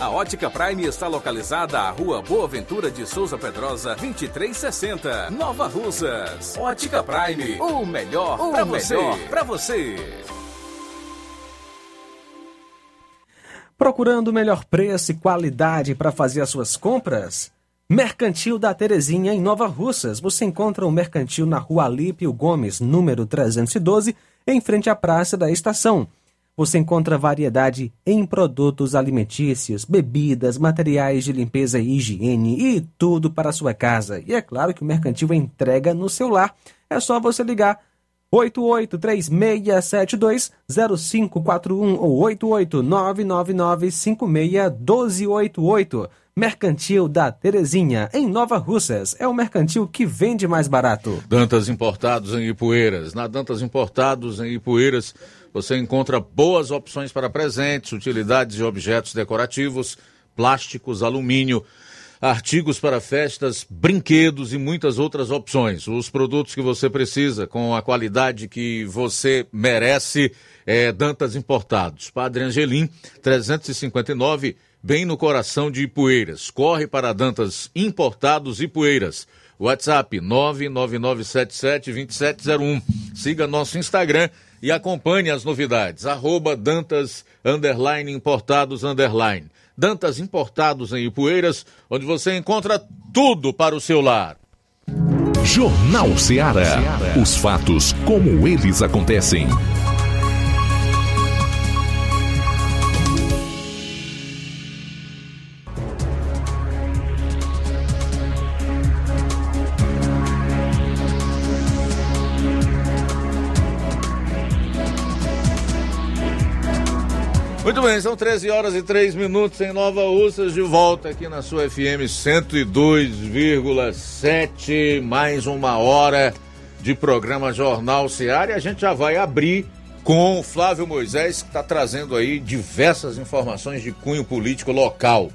A Ótica Prime está localizada à Rua Boa Ventura de Souza Pedrosa, 2360, Nova Russas. Ótica Prime, o melhor para você. Pra você. Procurando o melhor preço e qualidade para fazer as suas compras? Mercantil da Terezinha, em Nova Russas. Você encontra o Mercantil na Rua Alípio Gomes, número 312, em frente à Praça da Estação. Você encontra variedade em produtos alimentícios, bebidas, materiais de limpeza e higiene e tudo para a sua casa. E é claro que o Mercantil entrega no seu lar. É só você ligar 8836720541 ou 88999561288. Mercantil da Terezinha, em Nova Russas. É o mercantil que vende mais barato. Dantas Importados em Ipueiras. Na Dantas Importados em Ipueiras, você encontra boas opções para presentes, utilidades e objetos decorativos, plásticos, alumínio, artigos para festas, brinquedos e muitas outras opções. Os produtos que você precisa com a qualidade que você merece é Dantas Importados. Padre Angelim, 359, bem no coração de Ipueiras. Corre para Dantas Importados Ipueiras. WhatsApp 999772701. Siga nosso Instagram e acompanhe as novidades. Arroba Dantas underline Importados underline. Dantas Importados em Ipueiras, onde você encontra tudo para o seu lar. Jornal Ceará. Os fatos como eles acontecem. Bem, são 13 horas e 3 minutos em Nova Ursas, de volta aqui na sua FM 102,7. Mais uma hora de programa Jornal Seara e a gente já vai abrir com o Flávio Moisés, que está trazendo aí diversas informações de cunho político local.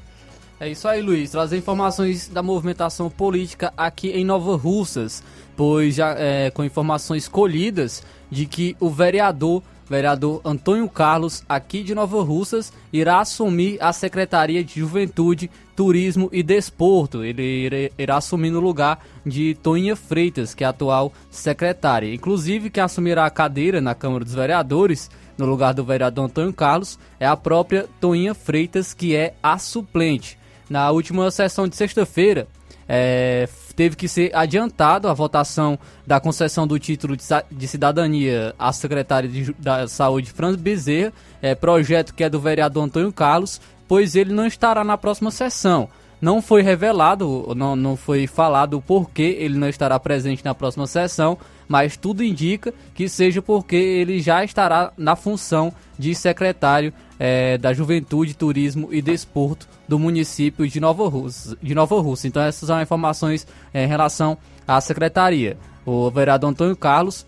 É isso aí, Luiz. Trazer informações da movimentação política aqui em Nova Russas, pois já é, com informações colhidas de que o vereador vereador Antônio Carlos, aqui de Nova Russas, irá assumir a Secretaria de Juventude, Turismo e Desporto. Ele irá assumir no lugar de Toinha Freitas, que é a atual secretária. Inclusive, quem assumirá a cadeira na Câmara dos Vereadores, no lugar do vereador Antônio Carlos, é a própria Toinha Freitas, que é a suplente. Na última sessão de sexta-feira, é, teve que ser adiantado a votação da concessão do título de cidadania à secretária de, da Saúde, Franz Bezerra, é, projeto que é do vereador Antônio Carlos, pois ele não estará na próxima sessão. Não foi revelado, não, não foi falado o porquê ele não estará presente na próxima sessão, mas tudo indica que seja porque ele já estará na função de secretário é, da Juventude, Turismo e Desporto do município de Nova Rússia. De Nova Rússia. Então essas são informações é, em relação à secretaria. O vereador Antônio Carlos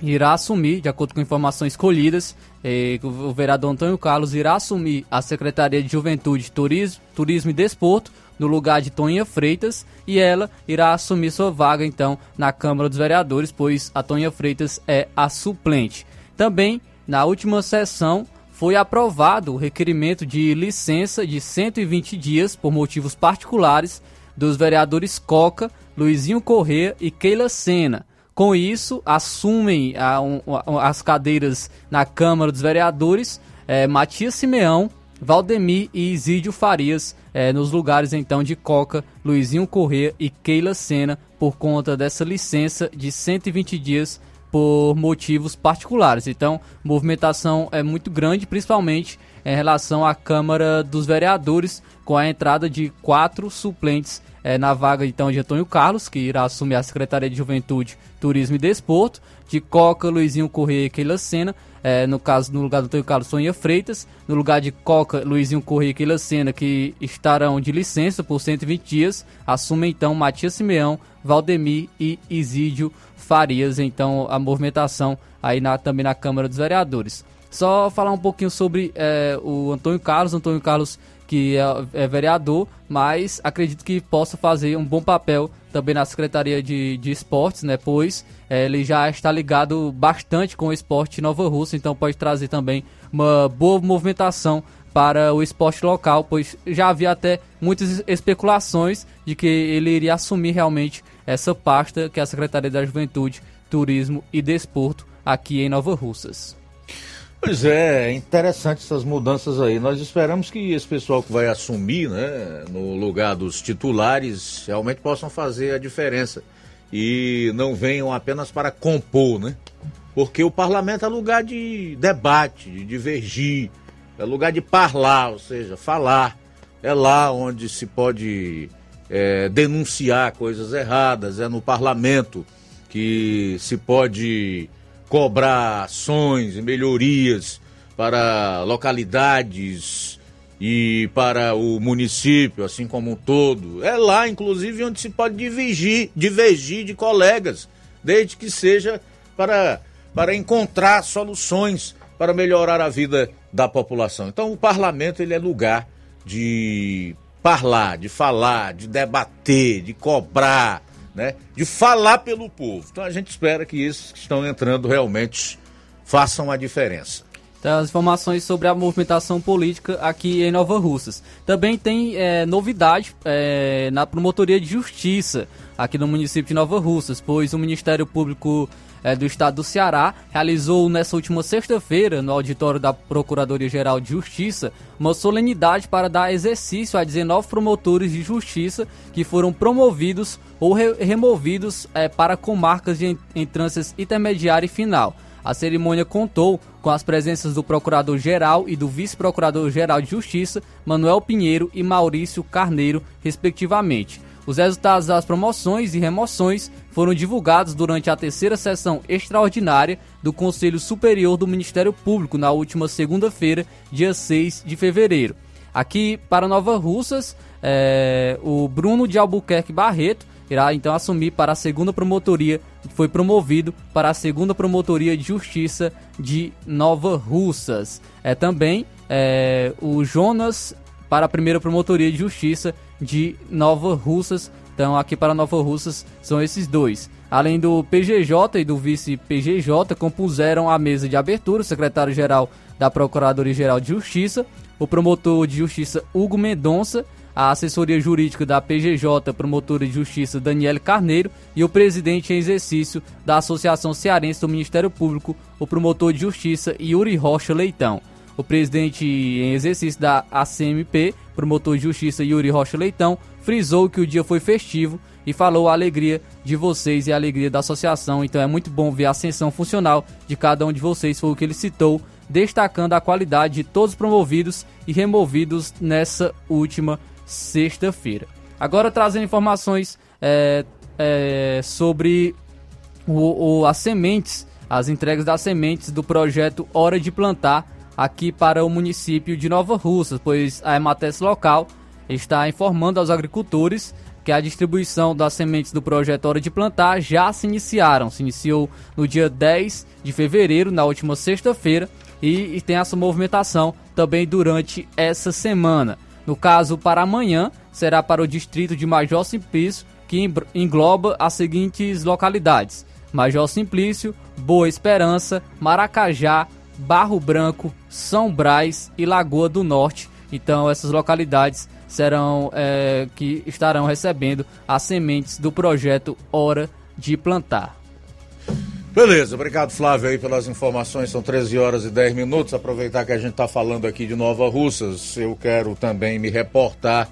irá assumir, de acordo com informações colhidas, eh, o vereador Antônio Carlos irá assumir a Secretaria de Juventude, Turismo, Turismo e Desporto no lugar de Toninha Freitas e ela irá assumir sua vaga então na Câmara dos Vereadores, pois a Toninha Freitas é a suplente. Também na última sessão foi aprovado o requerimento de licença de 120 dias por motivos particulares dos vereadores Coca, Luizinho Corrêa e Keila Sena. Com isso, assumem a, um, as cadeiras na Câmara dos Vereadores é, Matias Simeão, Valdemir e Isídio Farias, é, nos lugares então de Coca, Luizinho Corrêa e Keila Sena, por conta dessa licença de 120 dias por motivos particulares. Então, movimentação é muito grande, principalmente em relação à Câmara dos Vereadores, com a entrada de quatro suplentes é, na vaga então de Antônio Carlos, que irá assumir a Secretaria de Juventude, Turismo e Desporto, de Coca, Luizinho Corrêa e Keila Sena, é, no caso, no lugar do Antônio Carlos, Sonia Freitas, no lugar de Coca, Luizinho Corrêa e Keila Sena, que estarão de licença por 120 dias, assumem então Matias Simeão, Valdemir e Isídio Farias, então a movimentação aí na, também na Câmara dos Vereadores. Só falar um pouquinho sobre é, o Antônio Carlos, Antônio Carlos que é, é, vereador, mas acredito que possa fazer um bom papel também na Secretaria de, de Esportes, né? Pois é, ele já está ligado bastante com o esporte Nova Rússia, então pode trazer também uma boa movimentação para o esporte local, pois já havia até muitas especulações de que ele iria assumir realmente essa pasta que é a Secretaria da Juventude, Turismo e Desporto aqui em Nova Russas. Pois é, interessante essas mudanças aí. Nós esperamos que esse pessoal que vai assumir, né, no lugar dos titulares, realmente possam fazer a diferença e não venham apenas para compor, né? Porque o parlamento é lugar de debate, de divergir, é lugar de parlar, ou seja, falar. É lá onde se pode é, denunciar coisas erradas, é no parlamento que se pode cobrar ações e melhorias para localidades e para o município, assim como um todo. É lá, inclusive, onde se pode divergir, divergir de colegas, desde que seja para, para encontrar soluções para melhorar a vida da população. Então, o parlamento ele é lugar de falar, de falar, de debater, de cobrar, né, de falar pelo povo. Então a gente espera que esses que estão entrando realmente façam a diferença. Então, as informações sobre a movimentação política aqui em Nova Russas. Também tem é, novidade é, na promotoria de justiça aqui no município de Nova Russas, pois o Ministério Público é, do Estado do Ceará realizou nessa última sexta-feira, no auditório da Procuradoria-Geral de Justiça, uma solenidade para dar exercício a 19 promotores de justiça que foram promovidos ou re removidos é, para comarcas de entrâncias intermediária e final. A cerimônia contou com as presenças do Procurador-Geral e do Vice-Procurador-Geral de Justiça, Manuel Pinheiro e Maurício Carneiro, respectivamente. Os resultados das promoções e remoções foram divulgados durante a terceira sessão extraordinária do Conselho Superior do Ministério Público na última segunda-feira, dia 6 de fevereiro. Aqui para Nova Russas, é, o Bruno de Albuquerque Barreto irá então assumir para a segunda promotoria, foi promovido para a segunda promotoria de justiça de Nova Russas. É também é, o Jonas para a primeira promotoria de justiça de Nova Russas. Então, aqui para Nova Russas são esses dois. Além do PGJ e do vice-PGJ, compuseram a mesa de abertura o secretário-geral da Procuradoria-Geral de Justiça, o promotor de justiça Hugo Mendonça, a assessoria jurídica da PGJ, promotora de justiça Daniele Carneiro e o presidente em exercício da Associação Cearense do Ministério Público, o promotor de justiça Yuri Rocha Leitão. O presidente em exercício da ACMP, promotor de justiça Yuri Rocha Leitão, frisou que o dia foi festivo e falou a alegria de vocês e a alegria da associação. Então é muito bom ver a ascensão funcional de cada um de vocês, foi o que ele citou, destacando a qualidade de todos promovidos e removidos nessa última sexta-feira. Agora trazendo informações é, é, sobre o, o, as sementes, as entregas das sementes do projeto Hora de Plantar aqui para o município de Nova Russa, pois a Emates local está informando aos agricultores que a distribuição das sementes do projeto Hora de Plantar já se iniciaram. Se iniciou no dia 10 de fevereiro, na última sexta-feira, e, tem essa movimentação também durante essa semana. No caso, para amanhã, será para o distrito de Major Simplício, que engloba as seguintes localidades: Major Simplício, Boa Esperança, Maracajá, Barro Branco, São Brás e Lagoa do Norte. Então essas localidades serão é, que estarão recebendo as sementes do projeto Hora de Plantar. Beleza, obrigado Flávio aí pelas informações. São 13 horas e 10 minutos. Aproveitar que a gente está falando aqui de Nova Russas, eu quero também me reportar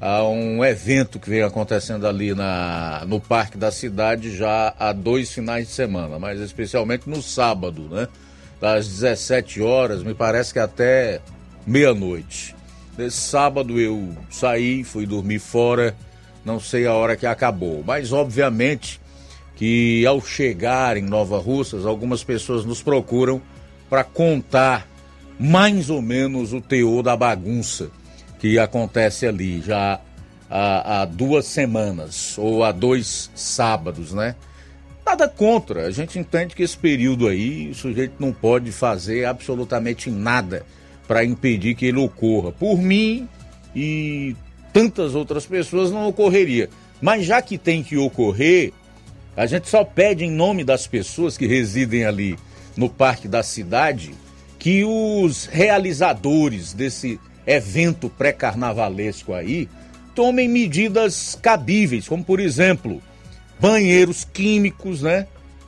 a um evento que vem acontecendo ali na, no Parque da Cidade já há dois finais de semana, mas especialmente no sábado, né? Das 17 horas, me parece que até meia-noite. Nesse sábado eu saí, fui dormir fora, não sei a hora que acabou, mas obviamente que ao chegar em Nova Russas, algumas pessoas nos procuram para contar mais ou menos o teor da bagunça que acontece ali já há, há duas semanas ou há dois sábados, né? Nada contra, a gente entende que esse período aí o sujeito não pode fazer absolutamente nada para impedir que ele ocorra. Por mim e tantas outras pessoas não ocorreria. Mas já que tem que ocorrer, a gente só pede em nome das pessoas que residem ali no Parque da Cidade que os realizadores desse evento pré-carnavalesco aí tomem medidas cabíveis, como por exemplo, banheiros químicos, né?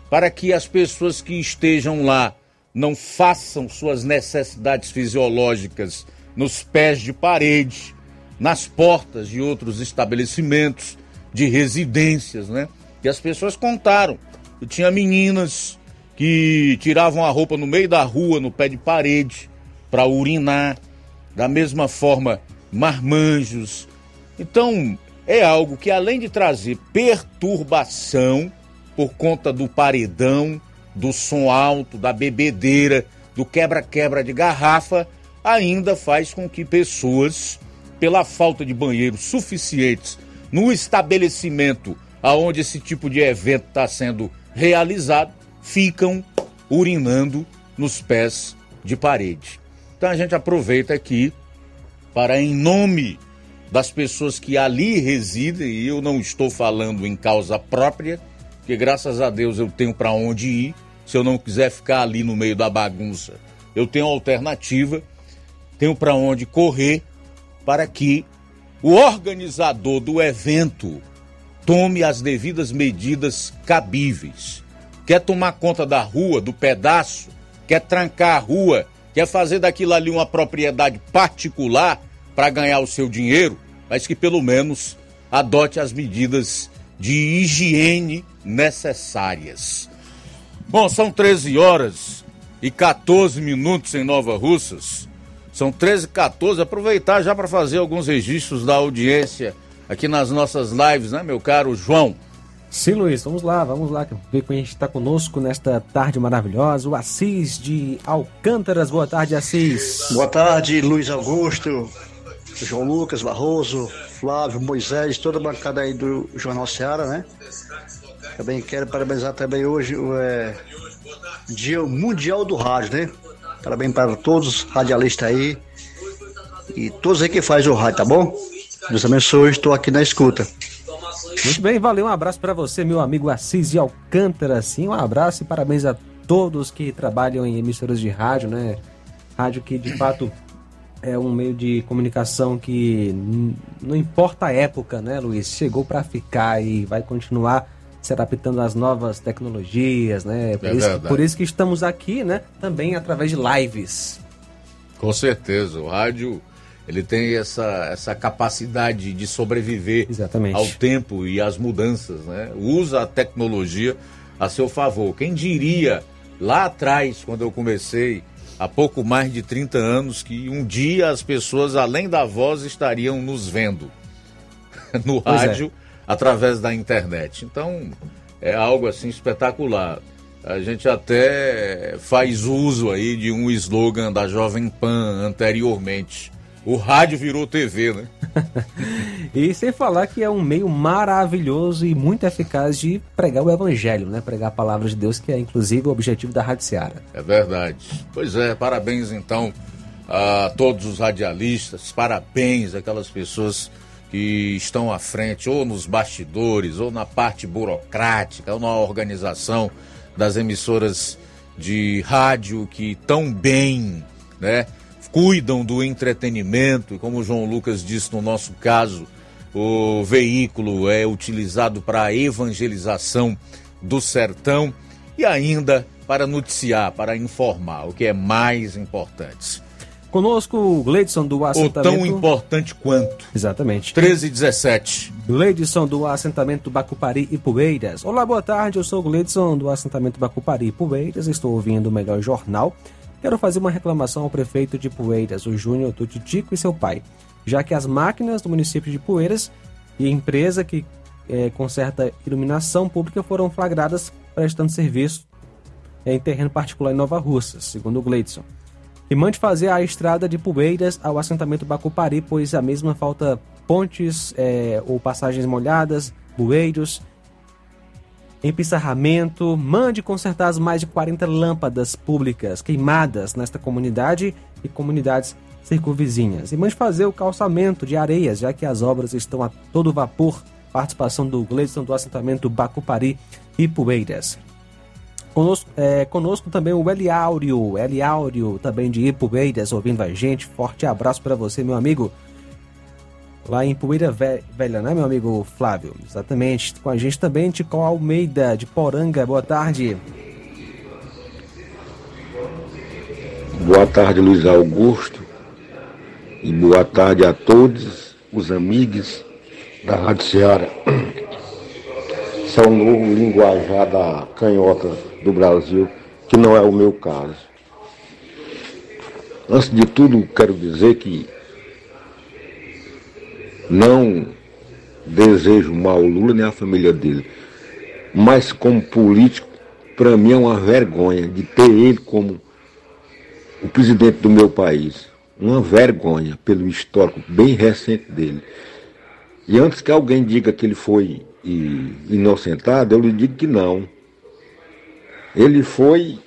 Para que as pessoas que estejam lá não façam suas necessidades fisiológicas nos pés de parede, nas portas de outros estabelecimentos, de residências, né? E as pessoas contaram. E tinha meninas que tiravam a roupa no meio da rua, no pé de parede, para urinar. Da mesma forma, marmanjos. Então, é algo que além de trazer perturbação por conta do paredão, do som alto, da bebedeira, do quebra-quebra de garrafa, ainda faz com que pessoas, pela falta de banheiros suficientes no estabelecimento aonde esse tipo de evento está sendo realizado, ficam urinando nos pés de parede. Então a gente aproveita aqui para, em nome das pessoas que ali residem, e eu não estou falando em causa própria, que graças a Deus eu tenho para onde ir, se eu não quiser ficar ali no meio da bagunça, eu tenho alternativa, tenho para onde correr para que o organizador do evento tome as devidas medidas cabíveis. Quer tomar conta da rua, do pedaço, quer trancar a rua, quer fazer daquilo ali uma propriedade particular para ganhar o seu dinheiro, mas que pelo menos adote as medidas de higiene necessárias. Bom, são 13 horas e 14 minutos em Nova Russas. São 13 e 14. Aproveitar já para fazer alguns registros da audiência aqui nas nossas lives, né, meu caro João? Sim, Luiz, vamos lá, vamos lá ver quem está conosco nesta tarde maravilhosa. O Assis de Alcântaras. Boa tarde, Assis. Boa tarde, Luiz Augusto, João Lucas Barroso, Flávio, Moisés, toda a bancada aí do Jornal Seara, né? Também quero parabenizar também hoje o é, Dia Mundial do Rádio, né? Parabéns para todos os radialistas aí e todos aí que faz o rádio, tá bom? Deus abençoe, estou aqui na escuta. Muito bem, valeu, um abraço para você, meu amigo Assis de Alcântara, sim, um abraço e parabéns a todos que trabalham em emissoras de rádio, né? Rádio que de fato é um meio de comunicação que não importa a época, né, Luiz? Chegou para ficar e vai continuar se adaptando às novas tecnologias, né? Por, é isso, por isso que estamos aqui, né? Também através de lives. Com certeza, o rádio ele tem essa, essa capacidade de sobreviver Exatamente. ao tempo e às mudanças, né? Usa a tecnologia a seu favor. Quem diria lá atrás, quando eu comecei, há pouco mais de 30 anos, que um dia as pessoas, além da voz, estariam nos vendo no é. rádio é. através da internet. Então, é algo assim espetacular. A gente até faz uso aí de um slogan da Jovem Pan anteriormente o rádio virou TV, né? e sem falar que é um meio maravilhoso e muito eficaz de pregar o evangelho, né? Pregar a palavra de Deus, que é inclusive o objetivo da Rádio Seara. É verdade. Pois é, parabéns então a todos os radialistas, parabéns àquelas pessoas que estão à frente, ou nos bastidores, ou na parte burocrática, ou na organização das emissoras de rádio que tão bem, né? Cuidam do entretenimento, e como o João Lucas disse no nosso caso, o veículo é utilizado para a evangelização do sertão e ainda para noticiar, para informar, o que é mais importante. Conosco o Gleidson do assentamento. Ou tão importante quanto. Exatamente. 13 e 17. Gleidson do assentamento Bacupari e Poeiras. Olá, boa tarde. Eu sou o Gleidson do assentamento Bacupari e Poeiras. Estou ouvindo o melhor jornal Quero fazer uma reclamação ao prefeito de Poeiras, o Júnior Tutitico e seu pai, já que as máquinas do município de Poeiras e a empresa que é, conserta iluminação pública foram flagradas prestando serviço em terreno particular em Nova Russa, segundo o Gleidson. E mande fazer a estrada de Poeiras ao assentamento Bacupari, pois a mesma falta pontes é, ou passagens molhadas, bueiros, empissarramento. Mande consertar as mais de 40 lâmpadas públicas queimadas nesta comunidade e comunidades circunvizinhas. E mande fazer o calçamento de areias, já que as obras estão a todo vapor. Participação do Gleison do assentamento Bacupari e Poeiras. Conosco, é, conosco também o Eliáurio, Eliáurio também de Ipueiras, ouvindo a gente. Forte abraço para você, meu amigo. Lá em Poeira Velha, né, meu amigo Flávio? Exatamente. Com a gente também, Tico Almeida, de Poranga. Boa tarde. Boa tarde, Luiz Augusto. E boa tarde a todos os amigos da Rádio Ceará. Isso é novo linguajar da canhota do Brasil, que não é o meu caso. Antes de tudo, quero dizer que não desejo mal ao Lula nem à família dele. Mas como político, para mim é uma vergonha de ter ele como o presidente do meu país. Uma vergonha pelo histórico bem recente dele. E antes que alguém diga que ele foi inocentado, eu lhe digo que não. Ele foi.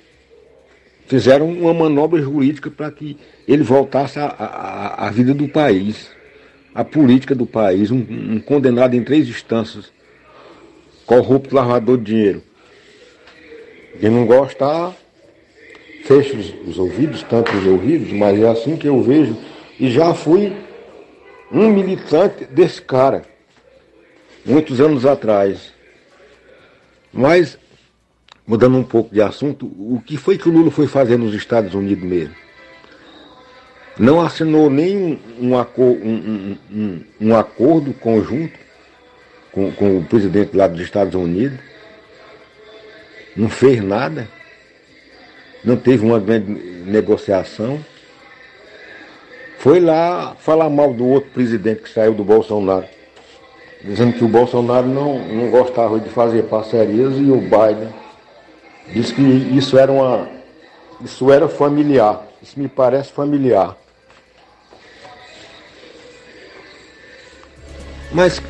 Fizeram uma manobra jurídica para que ele voltasse à vida do país a política do país, um, um condenado em três instâncias, corrupto lavador de dinheiro. Quem não gosta, fecha os, os ouvidos, tanto os ouvidos, mas é assim que eu vejo. E já fui um militante desse cara, muitos anos atrás. Mas, mudando um pouco de assunto, o que foi que o Lula foi fazer nos Estados Unidos mesmo? Não assinou nem um, um, um, um acordo conjunto com, com, o presidente lá dos Estados Unidos, não fez nada, não teve uma grande negociação. Foi lá falar mal do outro presidente que saiu do Bolsonaro, dizendo que o Bolsonaro não, não gostava de fazer parcerias e o Biden disse que isso era uma. Isso era familiar. Isso me parece familiar. Mas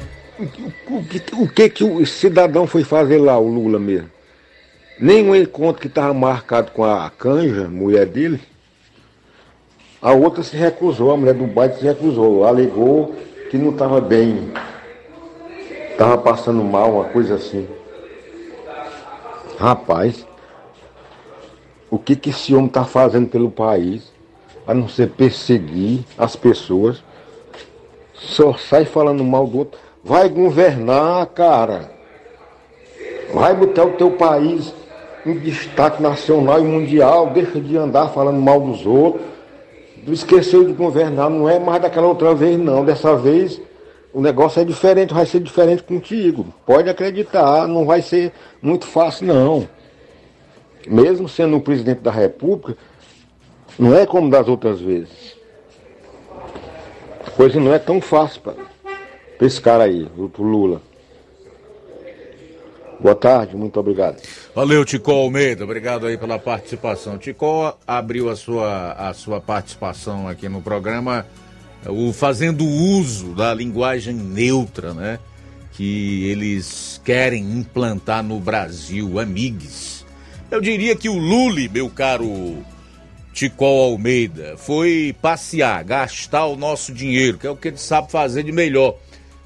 o, que, o que, que o cidadão foi fazer lá, o Lula mesmo? Nenhum encontro que estava marcado com a Canja, mulher dele. A outra se recusou, a mulher do bairro se recusou, alegou que não estava bem, estava passando mal, uma coisa assim. Rapaz, o que, que esse homem está fazendo pelo país, a não ser perseguir as pessoas? Só sai falando mal do outro. Vai governar, cara. Vai botar o teu país em destaque nacional e mundial. Deixa de andar falando mal dos outros. Esqueceu de governar, não é mais daquela outra vez, não. Dessa vez o negócio é diferente, vai ser diferente contigo. Pode acreditar, não vai ser muito fácil, não. Mesmo sendo o presidente da República, não é como das outras vezes coisa não é tão fácil para esse cara aí, pro Lula. Boa tarde, muito obrigado. Valeu, Tico Almeida, obrigado aí pela participação. Tico abriu a sua, a sua participação aqui no programa o, fazendo uso da linguagem neutra, né? Que eles querem implantar no Brasil, amigos. Eu diria que o Lule, meu caro Ticol Almeida, foi passear, gastar o nosso dinheiro, que é o que ele sabe fazer de melhor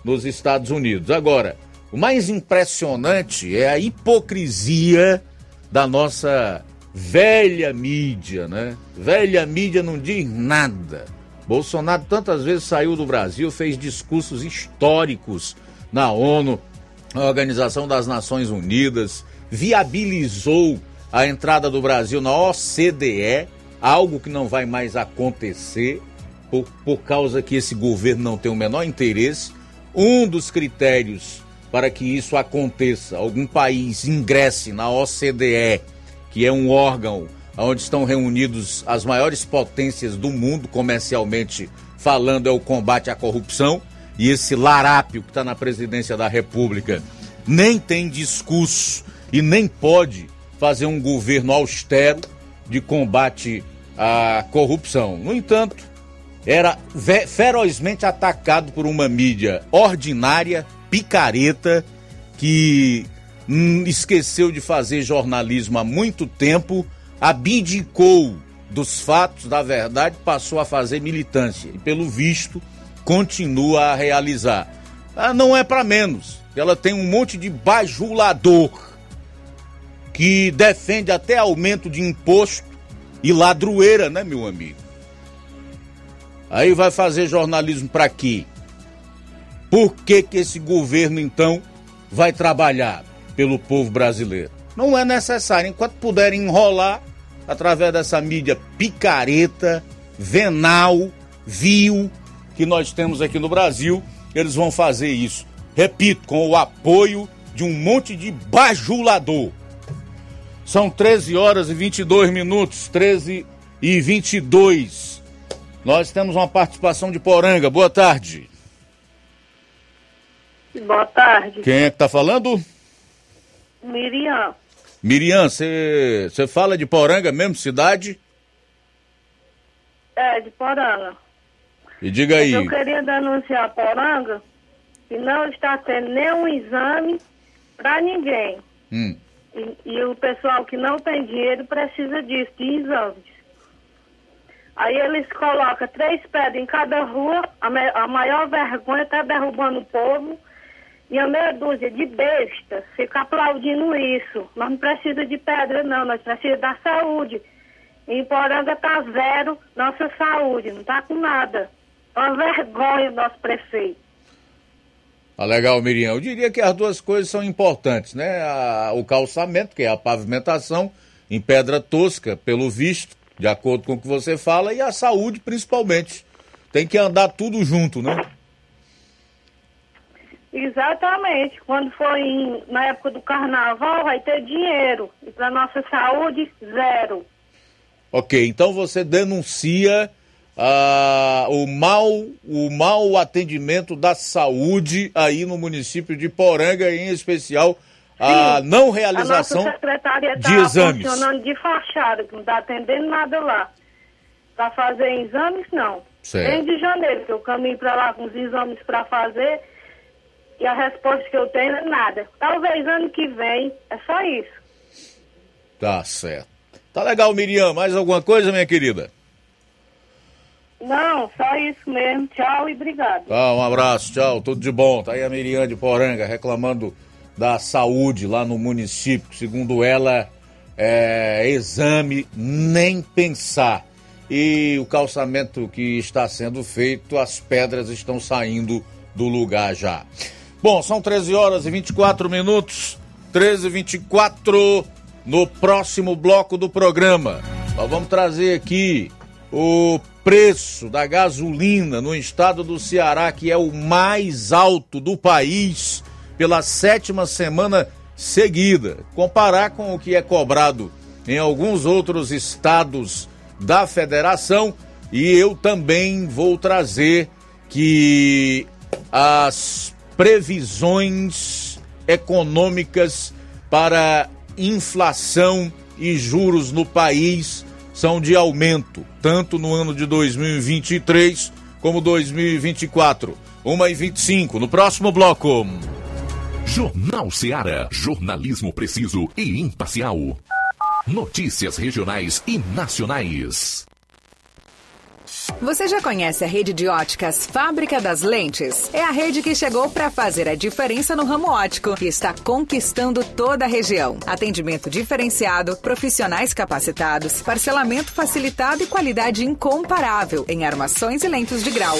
nos Estados Unidos. Agora, o mais impressionante é a hipocrisia da nossa velha mídia, né? Velha mídia não diz nada. Bolsonaro tantas vezes saiu do Brasil, fez discursos históricos na ONU, a Organização das Nações Unidas, viabilizou a entrada do Brasil na OCDE, algo que não vai mais acontecer por, por causa que esse governo não tem o menor interesse. Um dos critérios para que isso aconteça, algum país ingresse na OCDE, que é um órgão onde estão reunidos as maiores potências do mundo, comercialmente falando, é o combate à corrupção. E esse larápio que está na presidência da República nem tem discurso e nem pode fazer um governo austero de combate à corrupção. No entanto, era ferozmente atacado por uma mídia ordinária, picareta, que hum, esqueceu de fazer jornalismo há muito tempo, abdicou dos fatos, da verdade, passou a fazer militância e, pelo visto, continua a realizar. Ah, não é para menos. Ela tem um monte de bajulador que defende até aumento de imposto e ladroeira, né, meu amigo? Aí vai fazer jornalismo para quê? Por que, que esse governo, então, vai trabalhar pelo povo brasileiro? Não é necessário. Enquanto puderem enrolar através dessa mídia picareta, venal, vil que nós temos aqui no Brasil, eles vão fazer isso. Repito, com o apoio de um monte de bajulador. São 13 horas e 22 minutos, 13 e 22. Nós temos uma participação de Poranga. Boa tarde. Boa tarde. Quem é que tá falando? Miriam. Miriam, você fala de Poranga mesmo, cidade? É, de Poranga. E diga aí. Eu queria denunciar a Poranga que não está tendo nenhum exame para ninguém. Hum. E, e, o pessoal que não tem dinheiro precisa disso, de exames. Aí eles colocam três pedras em cada rua, a, me, a maior vergonha está derrubando o povo. E a meia dúzia de bestas fica aplaudindo isso. Nós não precisamos de pedra, não, nós precisamos da saúde. Em Poranga está zero nossa saúde, não está com nada. É uma vergonha o nosso prefeito. Ah, legal, Miriam. Eu diria que as duas coisas são importantes, né? A, o calçamento, que é a pavimentação em pedra tosca, pelo visto, de acordo com o que você fala, e a saúde principalmente. Tem que andar tudo junto, né? Exatamente. Quando for em, na época do carnaval, vai ter dinheiro. E para nossa saúde, zero. Ok, então você denuncia ah, o, mau, o mau atendimento da saúde aí no município de Poranga, em especial a não realização a nossa secretaria de tá exames. funcionando de fachada, que não está atendendo nada lá. Para fazer exames, não. Certo. Desde janeiro, que eu caminho para lá com os exames para fazer e a resposta que eu tenho é nada. Talvez ano que vem, é só isso. Tá certo. Tá legal, Miriam. Mais alguma coisa, minha querida? Não, só isso mesmo. Tchau e obrigado. Tá, um abraço, tchau. Tudo de bom. Tá aí a Miriam de Poranga reclamando da saúde lá no município. Segundo ela, é, exame nem pensar. E o calçamento que está sendo feito, as pedras estão saindo do lugar já. Bom, são 13 horas e 24 minutos. 13 e 24 no próximo bloco do programa. Nós vamos trazer aqui o preço da gasolina no estado do Ceará, que é o mais alto do país pela sétima semana seguida. Comparar com o que é cobrado em alguns outros estados da federação. E eu também vou trazer que as previsões econômicas para inflação e juros no país são de aumento, tanto no ano de 2023 como 2024. 1 e 25 no próximo bloco. Jornal Seara. Jornalismo preciso e imparcial. Notícias regionais e nacionais. Você já conhece a rede de óticas Fábrica das Lentes? É a rede que chegou para fazer a diferença no ramo óptico e está conquistando toda a região. Atendimento diferenciado, profissionais capacitados, parcelamento facilitado e qualidade incomparável em armações e lentes de grau.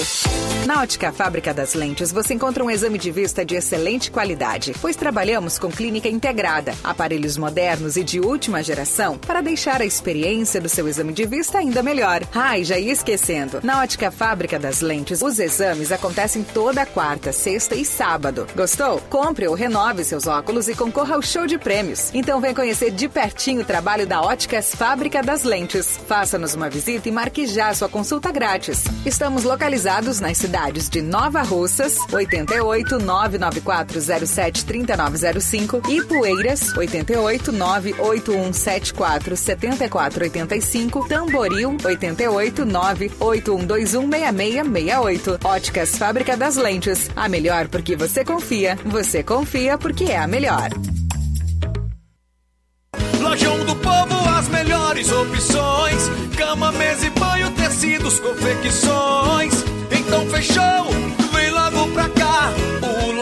Na Ótica Fábrica das Lentes, você encontra um exame de vista de excelente qualidade, pois trabalhamos com clínica integrada, aparelhos modernos e de última geração para deixar a experiência do seu exame de vista ainda melhor. Ai, já ia esquecendo. Na Ótica Fábrica das Lentes, os exames acontecem toda quarta, sexta e sábado. Gostou? Compre ou renove seus óculos e concorra ao show de prêmios. Então vem conhecer de pertinho o trabalho da Óticas Fábrica das Lentes. Faça-nos uma visita e marque já sua consulta grátis. Estamos localizados nas cidades de Nova Russas, 88 99407 3905 e Poeiras, 88 98174 7485, Tamboril, 88 98121 6668. Óticas Fábrica das Lentes. A melhor porque você confia. Você confia porque é a melhor. Lojão do Povo, as melhores opções: cama, mesa e banho, tecidos, confecções. Então fechou,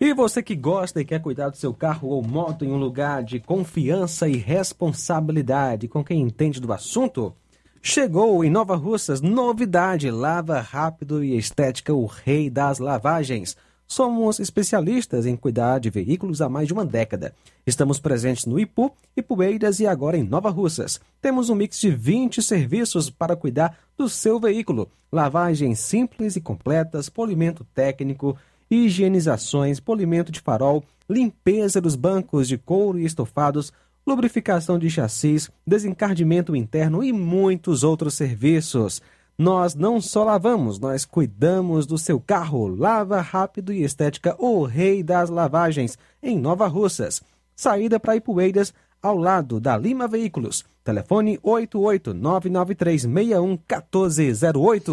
E você que gosta e quer cuidar do seu carro ou moto em um lugar de confiança e responsabilidade com quem entende do assunto? Chegou em Nova Russas novidade: lava rápido e estética, o rei das lavagens. Somos especialistas em cuidar de veículos há mais de uma década. Estamos presentes no Ipu, Ipueiras e agora em Nova Russas. Temos um mix de 20 serviços para cuidar do seu veículo: lavagens simples e completas, polimento técnico, higienizações, polimento de farol, limpeza dos bancos de couro e estofados, lubrificação de chassis, desencardimento interno e muitos outros serviços. Nós não só lavamos, nós cuidamos do seu carro. Lava rápido e estética, o rei das lavagens, em Nova Russas. Saída para Ipueiras, ao lado da Lima Veículos. Telefone 88993611408.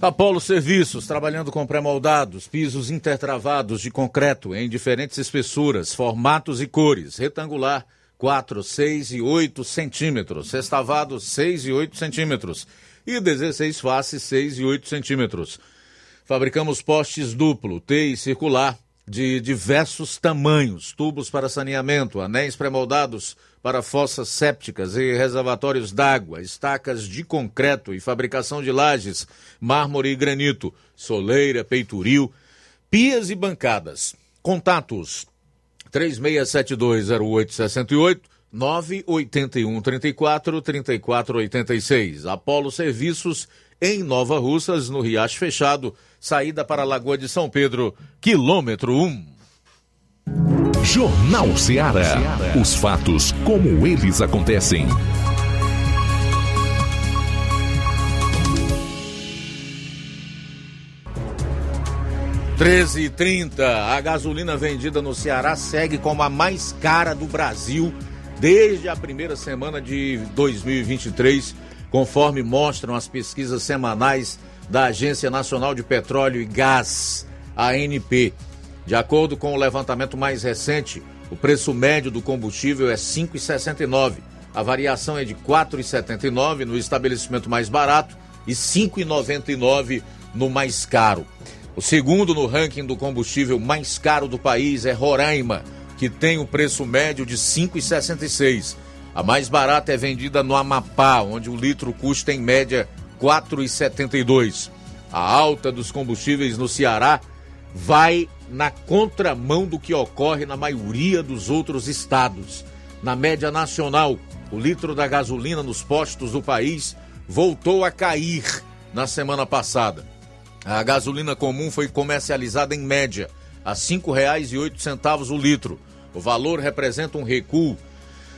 Apolo Serviços, trabalhando com pré-moldados, pisos intertravados de concreto em diferentes espessuras, formatos e cores. Retangular, 4, 6 e 8 centímetros. Sextavado, 6 e 8 centímetros. E 16 faces, 6 e 8 centímetros. Fabricamos postes duplo, T e circular, de diversos tamanhos, tubos para saneamento, anéis pré-moldados para fossas sépticas e reservatórios d'água, estacas de concreto e fabricação de lajes, mármore e granito, soleira, peitoril, pias e bancadas. Contatos 36720868 981 34 34 86. Apolo Serviços em Nova Russas, no Riacho Fechado, saída para a Lagoa de São Pedro, quilômetro 1. Jornal Ceará. Os fatos como eles acontecem. Treze e trinta. A gasolina vendida no Ceará segue como a mais cara do Brasil desde a primeira semana de 2023, conforme mostram as pesquisas semanais da Agência Nacional de Petróleo e Gás, ANP. De acordo com o levantamento mais recente, o preço médio do combustível é R$ 5,69. A variação é de R$ 4,79 no estabelecimento mais barato e R$ 5,99 no mais caro. O segundo no ranking do combustível mais caro do país é Roraima, que tem o preço médio de R$ 5,66. A mais barata é vendida no Amapá, onde o litro custa em média R$ 4,72. A alta dos combustíveis no Ceará vai na contramão do que ocorre na maioria dos outros estados. Na média nacional, o litro da gasolina nos postos do país voltou a cair na semana passada. A gasolina comum foi comercializada em média a R$ 5,08 o litro. O valor representa um recuo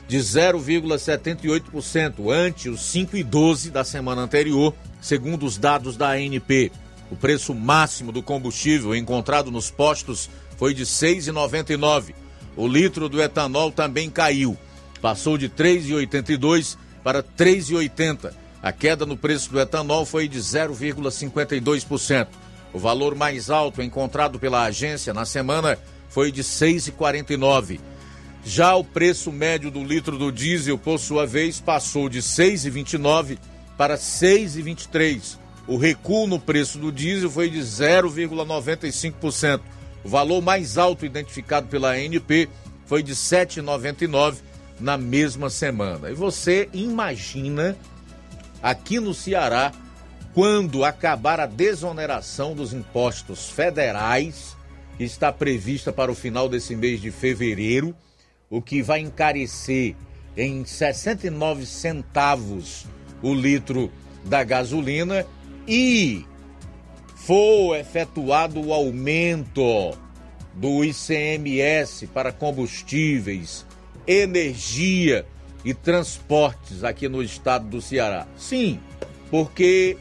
de 0,78% ante os 5,12 da semana anterior, segundo os dados da ANP. O preço máximo do combustível encontrado nos postos foi de R$ 6,99. O litro do etanol também caiu, passou de R$ 3,82 para R$ 3,80. A queda no preço do etanol foi de 0,52%. O valor mais alto encontrado pela agência na semana foi de R$ 6,49. Já o preço médio do litro do diesel, por sua vez, passou de R$ 6,29 para R$ 6,23. O recuo no preço do diesel foi de 0,95%. O valor mais alto identificado pela ANP foi de R$ 7,99 na mesma semana. E você imagina aqui no Ceará quando acabar a desoneração dos impostos federais, que está prevista para o final desse mês de fevereiro, o que vai encarecer em 69 centavos o litro da gasolina e for efetuado o aumento do ICMS para combustíveis, energia e transportes aqui no estado do Ceará? Sim, porque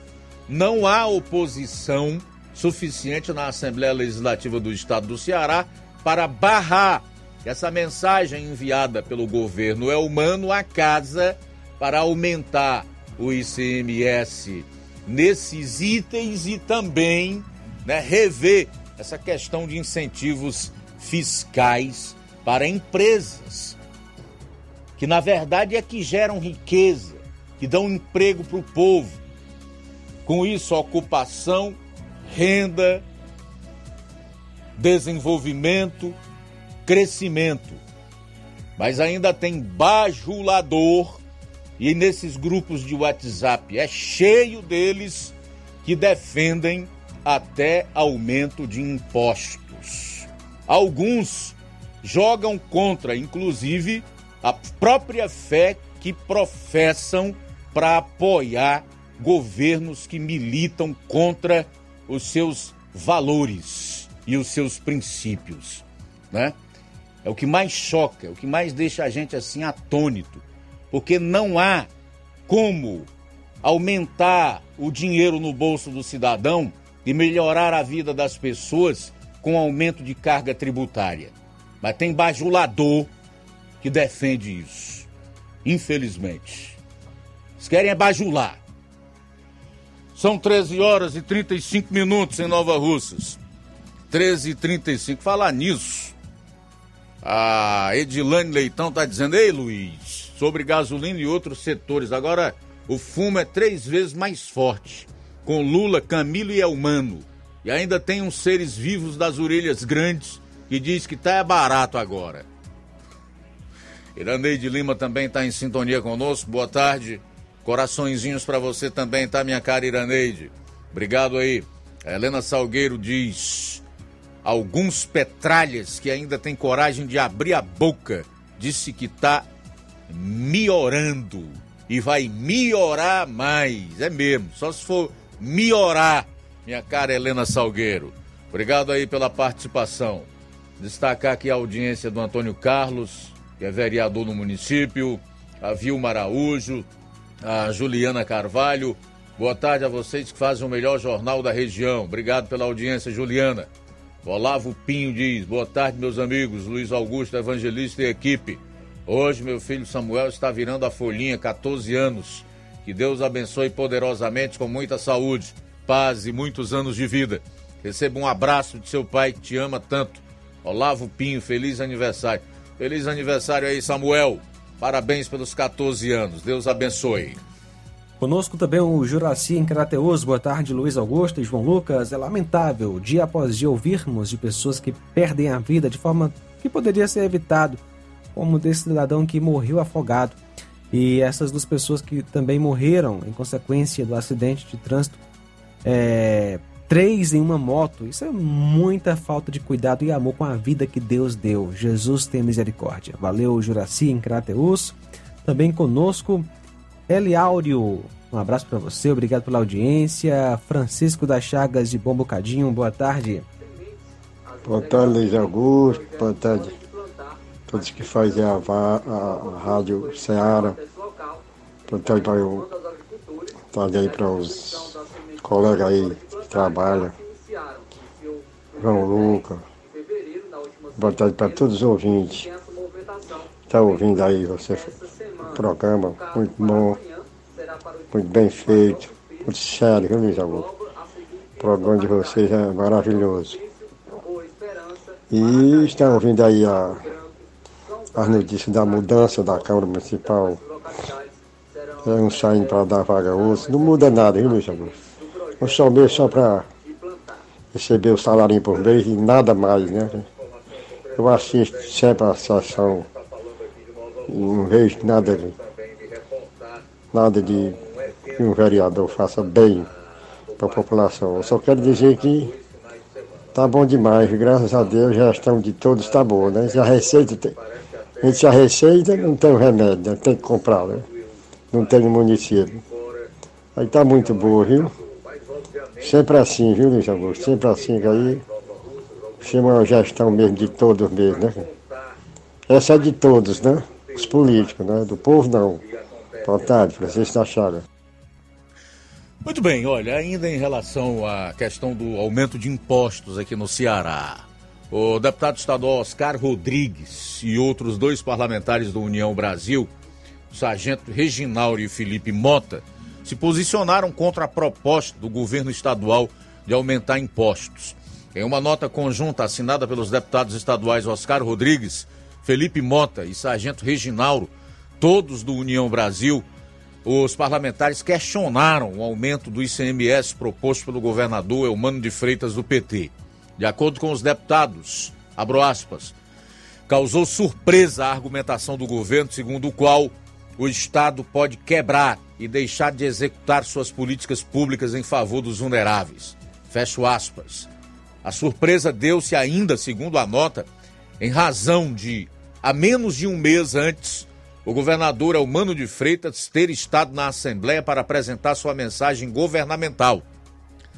não há oposição suficiente na Assembleia Legislativa do estado do Ceará para barrar essa mensagem enviada pelo governo é humano à casa para aumentar o ICMS nesses itens e também né, rever essa questão de incentivos fiscais para empresas, que na verdade é que geram riqueza, que dão emprego para o povo. Com isso, ocupação, renda, desenvolvimento, crescimento. Mas ainda tem bajulador e nesses grupos de WhatsApp é cheio deles que defendem até aumento de impostos. Alguns jogam contra, inclusive, a própria fé que professam para apoiar governos que militam contra os seus valores e os seus princípios, né? É o que mais choca, é o que mais deixa a gente assim atônito porque não há como aumentar o dinheiro no bolso do cidadão e melhorar a vida das pessoas com aumento de carga tributária. Mas tem bajulador que defende isso. Infelizmente. Eles querem é bajular. São 13 horas e 35 minutos em Nova Russas. 13 e 35. Falar nisso. A Edilane Leitão tá dizendo: Ei, Luiz, sobre gasolina e outros setores. Agora, o fumo é três vezes mais forte, com Lula, Camilo e Elmano. E ainda tem uns seres vivos das orelhas grandes que diz que tá barato agora. Iraneide Lima também está em sintonia conosco. Boa tarde. Coraçõezinhos para você também, tá, minha cara Iraneide? Obrigado aí. A Helena Salgueiro diz: alguns petralhas que ainda têm coragem de abrir a boca, disse que tá melhorando e vai melhorar mais. É mesmo, só se for melhorar, minha cara Helena Salgueiro. Obrigado aí pela participação. Destacar aqui a audiência do Antônio Carlos, que é vereador no município, a Vilma Araújo, a Juliana Carvalho. Boa tarde a vocês que fazem o melhor jornal da região. Obrigado pela audiência, Juliana. Olavo Pinho diz: Boa tarde, meus amigos. Luiz Augusto, evangelista e equipe. Hoje, meu filho Samuel está virando a folhinha, 14 anos. Que Deus abençoe poderosamente, com muita saúde, paz e muitos anos de vida. Receba um abraço de seu pai que te ama tanto. Olavo Pinho, feliz aniversário. Feliz aniversário aí, Samuel. Parabéns pelos 14 anos. Deus abençoe. Conosco também o Juraci em Crateus. Boa tarde, Luiz Augusto e João Lucas. É lamentável, dia após dia, ouvirmos de pessoas que perdem a vida de forma que poderia ser evitado como desse cidadão que morreu afogado. E essas duas pessoas que também morreram em consequência do acidente de trânsito é, três em uma moto. Isso é muita falta de cuidado e amor com a vida que Deus deu. Jesus tem misericórdia. Valeu, Juraci, em Crateus. Também conosco, Eliáudio. Um abraço para você, obrigado pela audiência. Francisco das Chagas de Bom Bocadinho, boa tarde. Boa tarde, Luiz Augusto. Boa tarde. Todos que fazem a, a, a Rádio Ceará. Boa tarde para o. Tarde aí para os colegas aí que trabalham. João Luca. Boa tarde para todos os ouvintes. Está ouvindo aí você programa, muito bom, muito bem feito, muito sério, viu, Luiz Augusto? O programa de vocês é maravilhoso. E estão ouvindo aí a, as notícias da mudança da Câmara Municipal. É um saindo para dar vaga a outro. Não muda nada, viu, Luiz Augusto? Um só só para receber o salário por mês e nada mais, né? Eu assisto sempre a sessão não vejo nada, nada de que um vereador faça bem para a população. Eu só quero dizer que tá bom demais, graças a Deus a gestão de todos está boa, né? Se a receita tem, gente se a receita não tem o remédio, né? tem que comprar, né? Não tem no município. Aí tá muito boa, viu? Sempre assim, viu, Luiz Augusto? Sempre assim, que aí chama a gestão mesmo de todos mesmo, né? Essa é de todos, né? Os políticos, né? Do povo não. Boa tarde, da Chaga. Muito bem, olha, ainda em relação à questão do aumento de impostos aqui no Ceará. O deputado estadual Oscar Rodrigues e outros dois parlamentares do União Brasil, o sargento Reginaldo e Felipe Mota, se posicionaram contra a proposta do governo estadual de aumentar impostos. Em uma nota conjunta assinada pelos deputados estaduais Oscar Rodrigues, Felipe Mota e sargento Reginaldo, todos do União Brasil, os parlamentares questionaram o aumento do ICMS proposto pelo governador Elmano de Freitas do PT. De acordo com os deputados, abro aspas, causou surpresa a argumentação do governo, segundo o qual o Estado pode quebrar e deixar de executar suas políticas públicas em favor dos vulneráveis. Fecho aspas. A surpresa deu-se ainda, segundo a nota, em razão de, há menos de um mês antes, o governador Elmano de Freitas ter estado na Assembleia para apresentar sua mensagem governamental.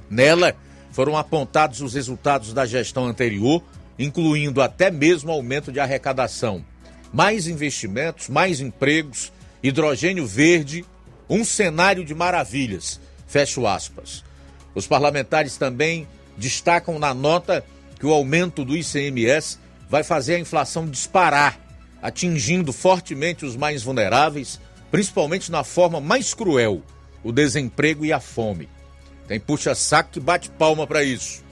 Nela, foram apontados os resultados da gestão anterior, incluindo até mesmo aumento de arrecadação, mais investimentos, mais empregos, hidrogênio verde, um cenário de maravilhas. Fecho aspas. Os parlamentares também destacam na nota que o aumento do ICMS vai fazer a inflação disparar atingindo fortemente os mais vulneráveis, principalmente na forma mais cruel, o desemprego e a fome. Tem puxa-saco que bate palma para isso.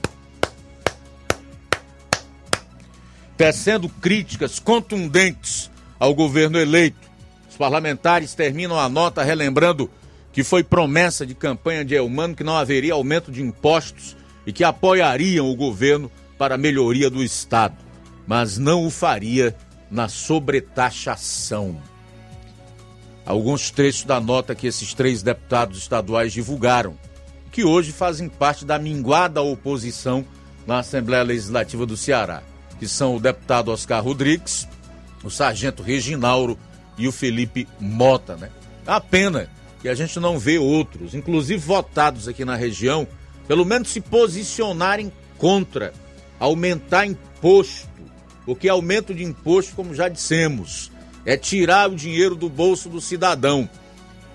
Tecendo críticas contundentes ao governo eleito, os parlamentares terminam a nota relembrando que foi promessa de campanha de Elmano que não haveria aumento de impostos e que apoiariam o governo para a melhoria do Estado, mas não o faria na sobretaxação. Alguns trechos da nota que esses três deputados estaduais divulgaram, que hoje fazem parte da minguada oposição na Assembleia Legislativa do Ceará, que são o deputado Oscar Rodrigues, o sargento Reginauro e o Felipe Mota, né? A pena que a gente não vê outros, inclusive votados aqui na região, pelo menos se posicionarem contra aumentar imposto porque aumento de imposto, como já dissemos, é tirar o dinheiro do bolso do cidadão,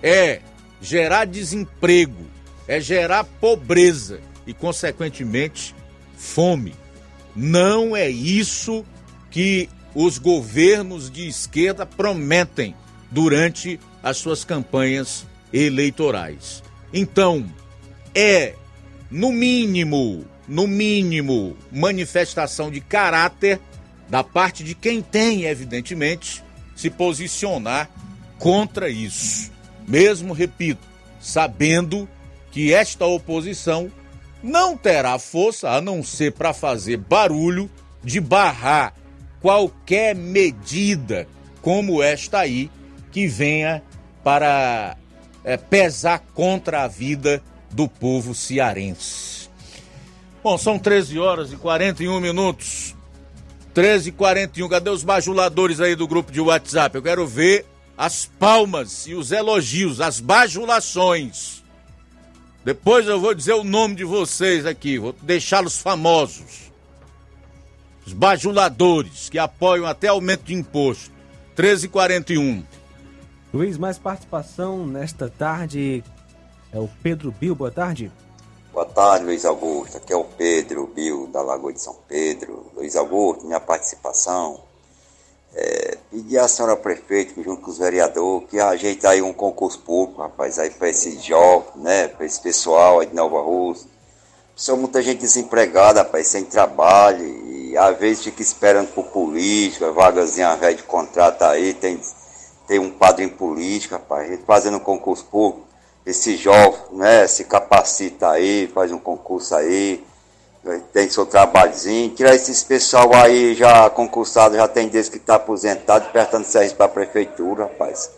é gerar desemprego, é gerar pobreza e, consequentemente, fome. Não é isso que os governos de esquerda prometem durante as suas campanhas eleitorais. Então, é, no mínimo, no mínimo, manifestação de caráter da parte de quem tem, evidentemente, se posicionar contra isso. Mesmo, repito, sabendo que esta oposição não terá força a não ser para fazer barulho de barrar qualquer medida como esta aí que venha para é, pesar contra a vida do povo cearense. Bom, são 13 horas e 41 minutos. 13 e 41. Cadê os bajuladores aí do grupo de WhatsApp? Eu quero ver as palmas e os elogios, as bajulações. Depois eu vou dizer o nome de vocês aqui, vou deixá-los famosos. Os bajuladores que apoiam até aumento de imposto. 13 e 41. Luiz, mais participação nesta tarde é o Pedro Bill. Boa tarde. Boa tarde, Luiz Augusto. Aqui é o Pedro Bill, da Lagoa de São Pedro. Luiz Augusto, minha participação. É, pedir à senhora prefeita, junto com os vereadores, que ajeite aí um concurso público, rapaz, aí para esses jovens, né, para esse pessoal aí de Nova Rússia. São muita gente desempregada, rapaz, sem trabalho, e às vezes fica esperando por política, vagazinha velha de contrato aí, tem, tem um padrinho político, rapaz, fazendo um concurso público esse jovem, né, se capacita aí, faz um concurso aí, tem seu trabalhozinho, tira esses pessoal aí já concursado, já tem desde que está aposentado, prestando serviço para a prefeitura, rapaz.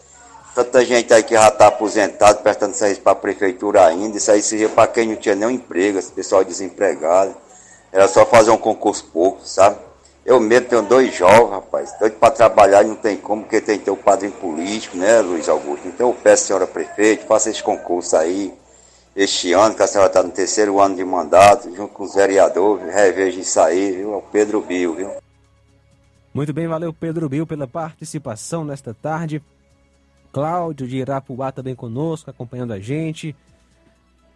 Tanta gente aí que já está aposentado, prestando serviço para a prefeitura ainda, isso aí seria para quem não tinha nenhum emprego, esse pessoal desempregado. Era só fazer um concurso pouco, sabe? Eu mesmo tenho dois jovens, rapaz, doido para trabalhar não tem como, porque tem que ter o padrinho político, né, Luiz Augusto? Então eu peço, senhora prefeito, faça esse concurso aí, este ano, que a senhora está no terceiro ano de mandato, junto com os vereadores, reveja isso aí, viu? É o Pedro Bio, viu? Muito bem, valeu Pedro Bill pela participação nesta tarde. Cláudio de Irapuá também conosco, acompanhando a gente.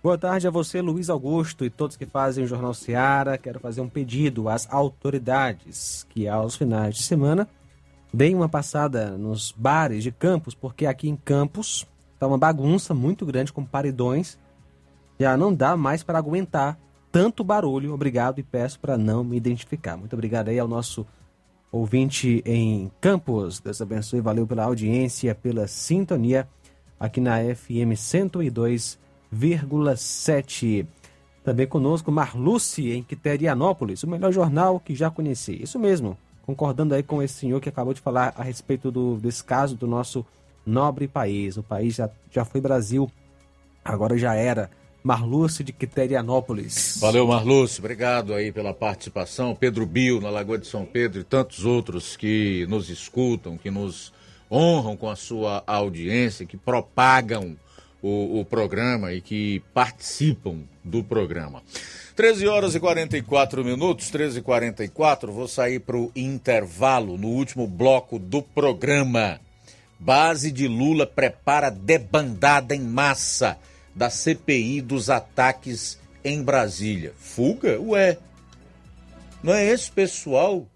Boa tarde a você, Luiz Augusto, e todos que fazem o Jornal Seara. Quero fazer um pedido às autoridades que, aos finais de semana, deem uma passada nos bares de Campos, porque aqui em Campos está uma bagunça muito grande com paredões. Já não dá mais para aguentar tanto barulho. Obrigado e peço para não me identificar. Muito obrigado aí ao nosso ouvinte em Campos. Deus abençoe, valeu pela audiência, pela sintonia aqui na FM 102. 1,7. Também conosco Marluce, em Quiterianópolis, o melhor jornal que já conheci. Isso mesmo, concordando aí com esse senhor que acabou de falar a respeito do, desse caso do nosso nobre país. O país já, já foi Brasil, agora já era. Marluce de Quiterianópolis. Valeu, Marluce. Obrigado aí pela participação. Pedro Bio, na Lagoa de São Pedro, e tantos outros que nos escutam, que nos honram com a sua audiência, que propagam o, o programa e que participam do programa. 13 horas e 44 minutos, 13 e 44 vou sair para o intervalo no último bloco do programa. Base de Lula prepara debandada em massa da CPI dos ataques em Brasília. Fuga? Ué. Não é esse pessoal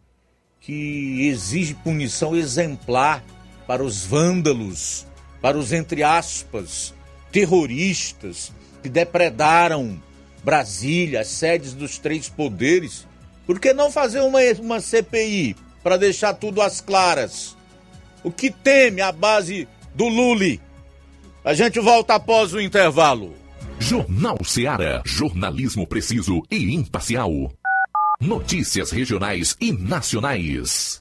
que exige punição exemplar para os vândalos, para os entre aspas, terroristas que depredaram Brasília, as sedes dos três poderes. Por que não fazer uma, uma CPI para deixar tudo às claras? O que teme a base do Lule? A gente volta após o intervalo. Jornal Seara. Jornalismo preciso e imparcial. Notícias regionais e nacionais.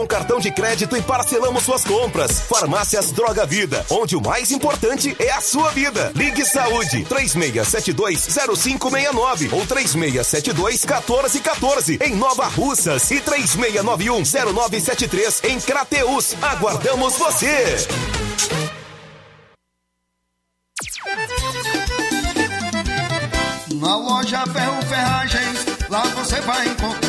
com cartão de crédito e parcelamos suas compras. Farmácias Droga Vida, onde o mais importante é a sua vida. Ligue Saúde 36720569 ou 36721414 em Nova Russas e 36910973 em Crateus. Aguardamos você. Na loja Ferro Ferragens, lá você vai encontrar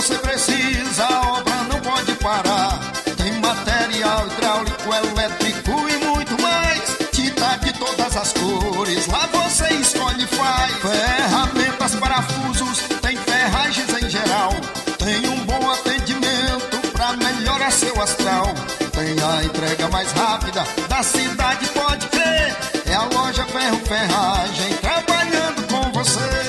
você precisa, a obra não pode parar. Tem material hidráulico, elétrico e muito mais. Tinta de todas as cores, lá você escolhe e faz. Ferramentas, parafusos, tem ferragens em geral. Tem um bom atendimento pra melhorar seu astral. Tem a entrega mais rápida da cidade, pode crer. É a loja Ferro Ferragem trabalhando com você.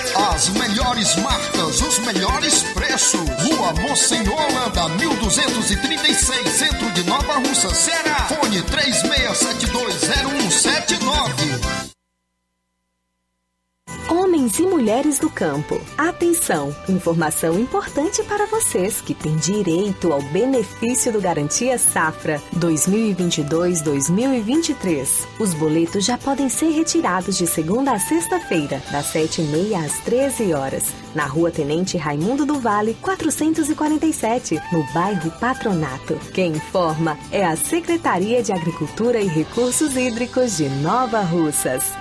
As melhores marcas, os melhores preços. Rua Monsenhor Holanda, 1236, centro de Nova Russa, Ceará. Fone 36720179. Homens e mulheres do campo, atenção! Informação importante para vocês que têm direito ao benefício do Garantia Safra 2022-2023. Os boletos já podem ser retirados de segunda a sexta-feira, das 7h30 às 13 horas, na Rua Tenente Raimundo do Vale, 447, no bairro Patronato. Quem informa é a Secretaria de Agricultura e Recursos Hídricos de Nova Russas.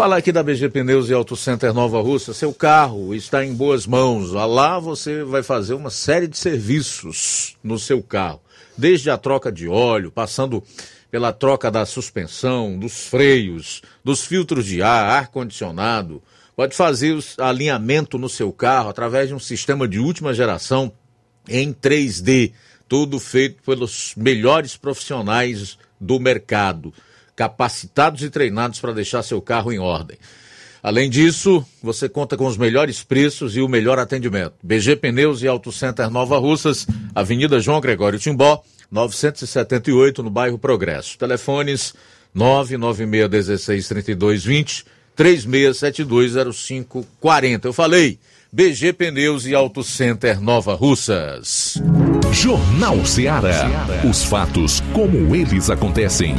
Falar aqui da BG Pneus e Auto Center Nova Russa, seu carro está em boas mãos. Lá você vai fazer uma série de serviços no seu carro, desde a troca de óleo, passando pela troca da suspensão, dos freios, dos filtros de ar, ar condicionado. Pode fazer o alinhamento no seu carro através de um sistema de última geração em 3D, tudo feito pelos melhores profissionais do mercado capacitados e treinados para deixar seu carro em ordem. Além disso, você conta com os melhores preços e o melhor atendimento. BG Pneus e Auto Center Nova Russas, Avenida João Gregório Timbó, 978, no bairro Progresso. Telefones 996163220, 36720540. Eu falei, BG Pneus e Auto Center Nova Russas. Jornal Ceará. Os fatos como eles acontecem.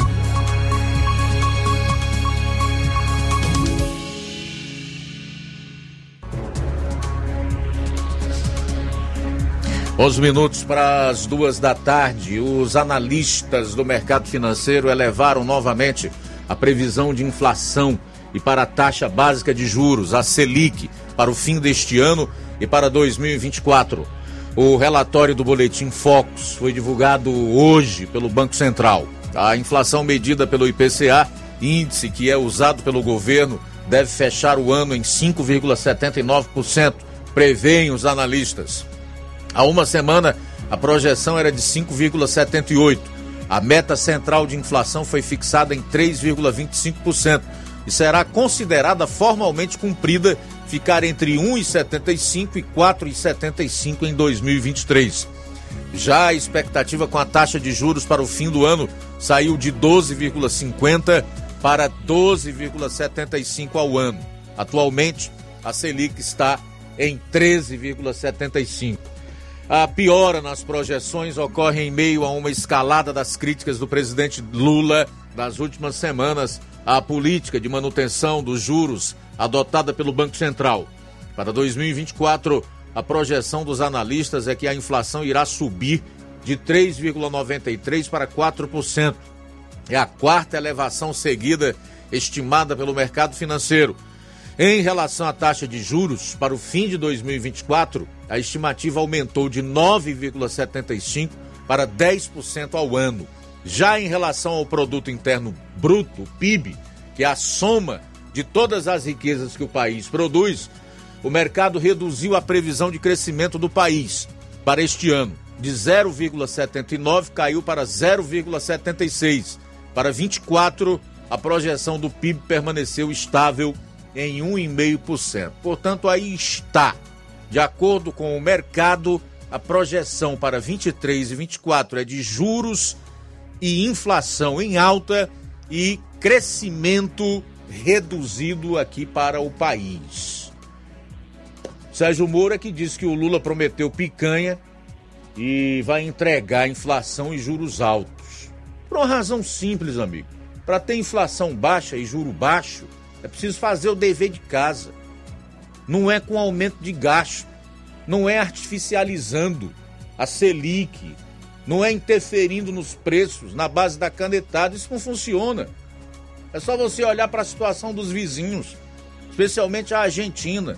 11 minutos para as duas da tarde. Os analistas do mercado financeiro elevaram novamente a previsão de inflação e para a taxa básica de juros, a Selic, para o fim deste ano e para 2024. O relatório do Boletim Focus foi divulgado hoje pelo Banco Central. A inflação medida pelo IPCA, índice que é usado pelo governo, deve fechar o ano em 5,79%, preveem os analistas. Há uma semana, a projeção era de 5,78%. A meta central de inflação foi fixada em 3,25% e será considerada formalmente cumprida ficar entre 1,75 e 4,75 em 2023. Já a expectativa com a taxa de juros para o fim do ano saiu de 12,50 para 12,75 ao ano. Atualmente, a Selic está em 13,75. A piora nas projeções ocorre em meio a uma escalada das críticas do presidente Lula nas últimas semanas à política de manutenção dos juros adotada pelo Banco Central. Para 2024, a projeção dos analistas é que a inflação irá subir de 3,93% para 4%. É a quarta elevação seguida estimada pelo mercado financeiro. Em relação à taxa de juros, para o fim de 2024, a estimativa aumentou de 9,75% para 10% ao ano. Já em relação ao produto interno bruto, PIB, que é a soma de todas as riquezas que o país produz, o mercado reduziu a previsão de crescimento do país para este ano. De 0,79 caiu para 0,76. Para 24, a projeção do PIB permaneceu estável em 1,5%. Portanto, aí está, de acordo com o mercado, a projeção para 23 e 24 é de juros e inflação em alta e crescimento reduzido aqui para o país. Sérgio Moro é que disse que o Lula prometeu picanha e vai entregar inflação e juros altos. Por uma razão simples, amigo. Para ter inflação baixa e juro baixo, é preciso fazer o dever de casa. Não é com aumento de gasto, não é artificializando a Selic, não é interferindo nos preços na base da canetada, isso não funciona. É só você olhar para a situação dos vizinhos, especialmente a Argentina,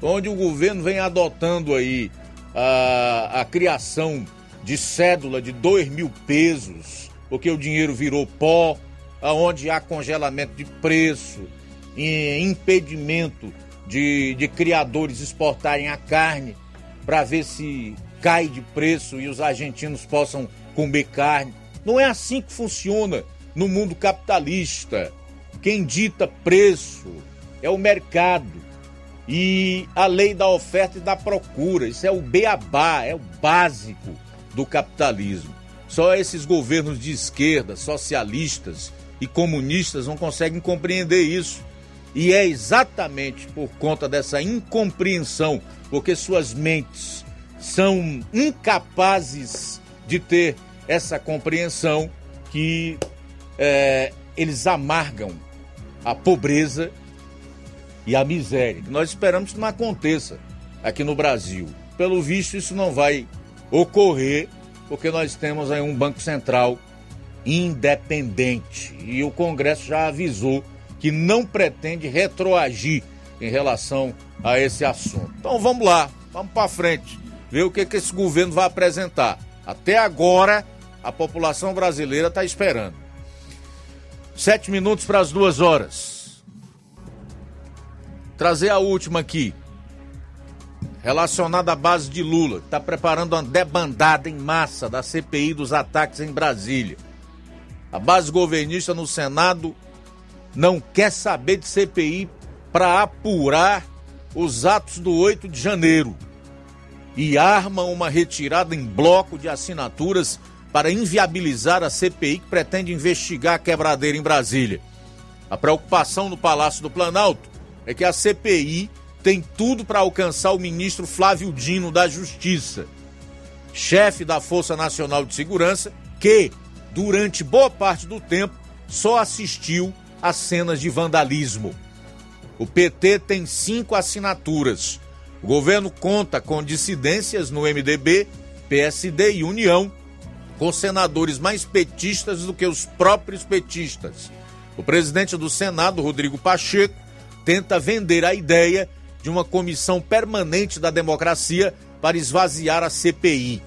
onde o governo vem adotando aí a, a criação de cédula de dois mil pesos, porque o dinheiro virou pó, aonde há congelamento de preço, impedimento de, de criadores exportarem a carne para ver se cai de preço e os argentinos possam comer carne. Não é assim que funciona no mundo capitalista. Quem dita preço é o mercado e a lei da oferta e da procura. Isso é o beabá, é o básico do capitalismo. Só esses governos de esquerda, socialistas e comunistas não conseguem compreender isso. E é exatamente por conta dessa incompreensão, porque suas mentes são incapazes de ter essa compreensão, que é, eles amargam a pobreza e a miséria, nós esperamos que não aconteça aqui no Brasil. Pelo visto, isso não vai ocorrer, porque nós temos aí um Banco Central independente. E o Congresso já avisou que não pretende retroagir em relação a esse assunto. Então vamos lá, vamos para frente, ver o que, que esse governo vai apresentar. Até agora, a população brasileira está esperando. Sete minutos para as duas horas trazer a última aqui, relacionada à base de Lula, que está preparando uma debandada em massa da CPI dos ataques em Brasília. A base governista no Senado não quer saber de CPI para apurar os atos do 8 de janeiro e arma uma retirada em bloco de assinaturas para inviabilizar a CPI que pretende investigar a quebradeira em Brasília. A preocupação no Palácio do Planalto é que a CPI tem tudo para alcançar o ministro Flávio Dino da Justiça, chefe da Força Nacional de Segurança, que, durante boa parte do tempo, só assistiu a cenas de vandalismo. O PT tem cinco assinaturas. O governo conta com dissidências no MDB, PSD e União, com senadores mais petistas do que os próprios petistas. O presidente do Senado, Rodrigo Pacheco, tenta vender a ideia de uma comissão permanente da democracia para esvaziar a CPI.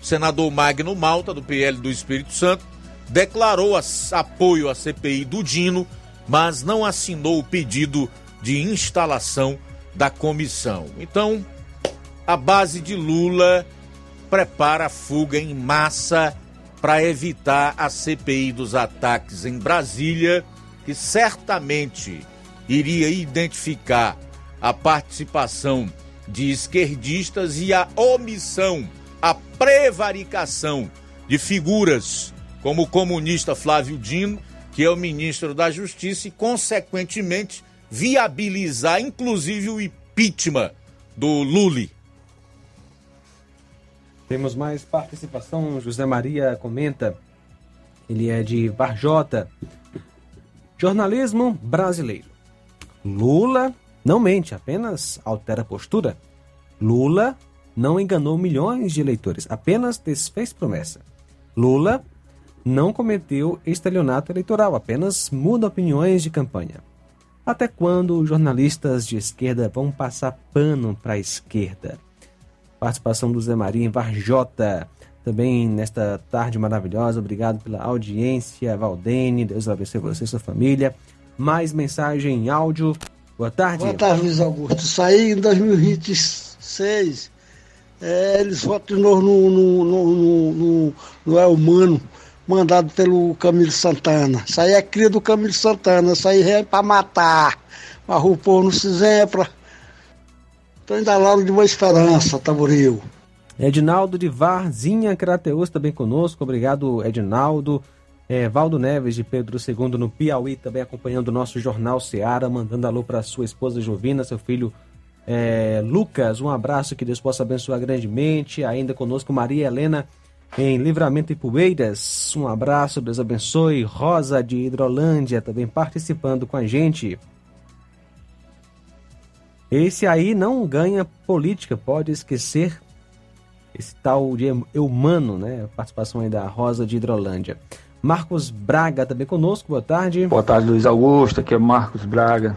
O senador Magno Malta, do PL do Espírito Santo, declarou apoio à CPI do Dino, mas não assinou o pedido de instalação da comissão. Então, a base de Lula prepara a fuga em massa para evitar a CPI dos ataques em Brasília, que certamente iria identificar a participação de esquerdistas e a omissão, a prevaricação de figuras como o comunista Flávio Dino, que é o ministro da Justiça, e, consequentemente, viabilizar inclusive o impeachment do Lully. Temos mais participação. José Maria comenta. Ele é de Varjota. Jornalismo brasileiro. Lula não mente, apenas altera postura. Lula não enganou milhões de eleitores, apenas desfez promessa. Lula não cometeu estelionato eleitoral, apenas muda opiniões de campanha. Até quando jornalistas de esquerda vão passar pano para a esquerda? Participação do Zé Maria em Varjota, também nesta tarde maravilhosa. Obrigado pela audiência, Valdene. Deus abençoe você e sua família mais mensagem em áudio. Boa tarde. Boa tarde, Luiz Augusto. Saí em 2026. É, eles votam de novo no, no, no, no, no El Mano, mandado pelo Camilo Santana. Isso aí é cria do Camilo Santana. Isso aí é para matar. Mas o povo não se zempla. Estou ainda lá de uma esperança, Taburil. Edinaldo de Varzinha Crateus também conosco. Obrigado, Edinaldo. É, Valdo Neves de Pedro II no Piauí, também acompanhando o nosso Jornal Seara, mandando alô para sua esposa Jovina, seu filho É, Lucas, um abraço, que Deus possa abençoar grandemente. Ainda conosco Maria Helena em Livramento e Poeiras. Um abraço, Deus abençoe. Rosa de Hidrolândia também participando com a gente. Esse aí não ganha política, pode esquecer esse tal de humano, né? Participação aí da Rosa de Hidrolândia. Marcos Braga também conosco, boa tarde. Boa tarde, Luiz Augusto, aqui é Marcos Braga.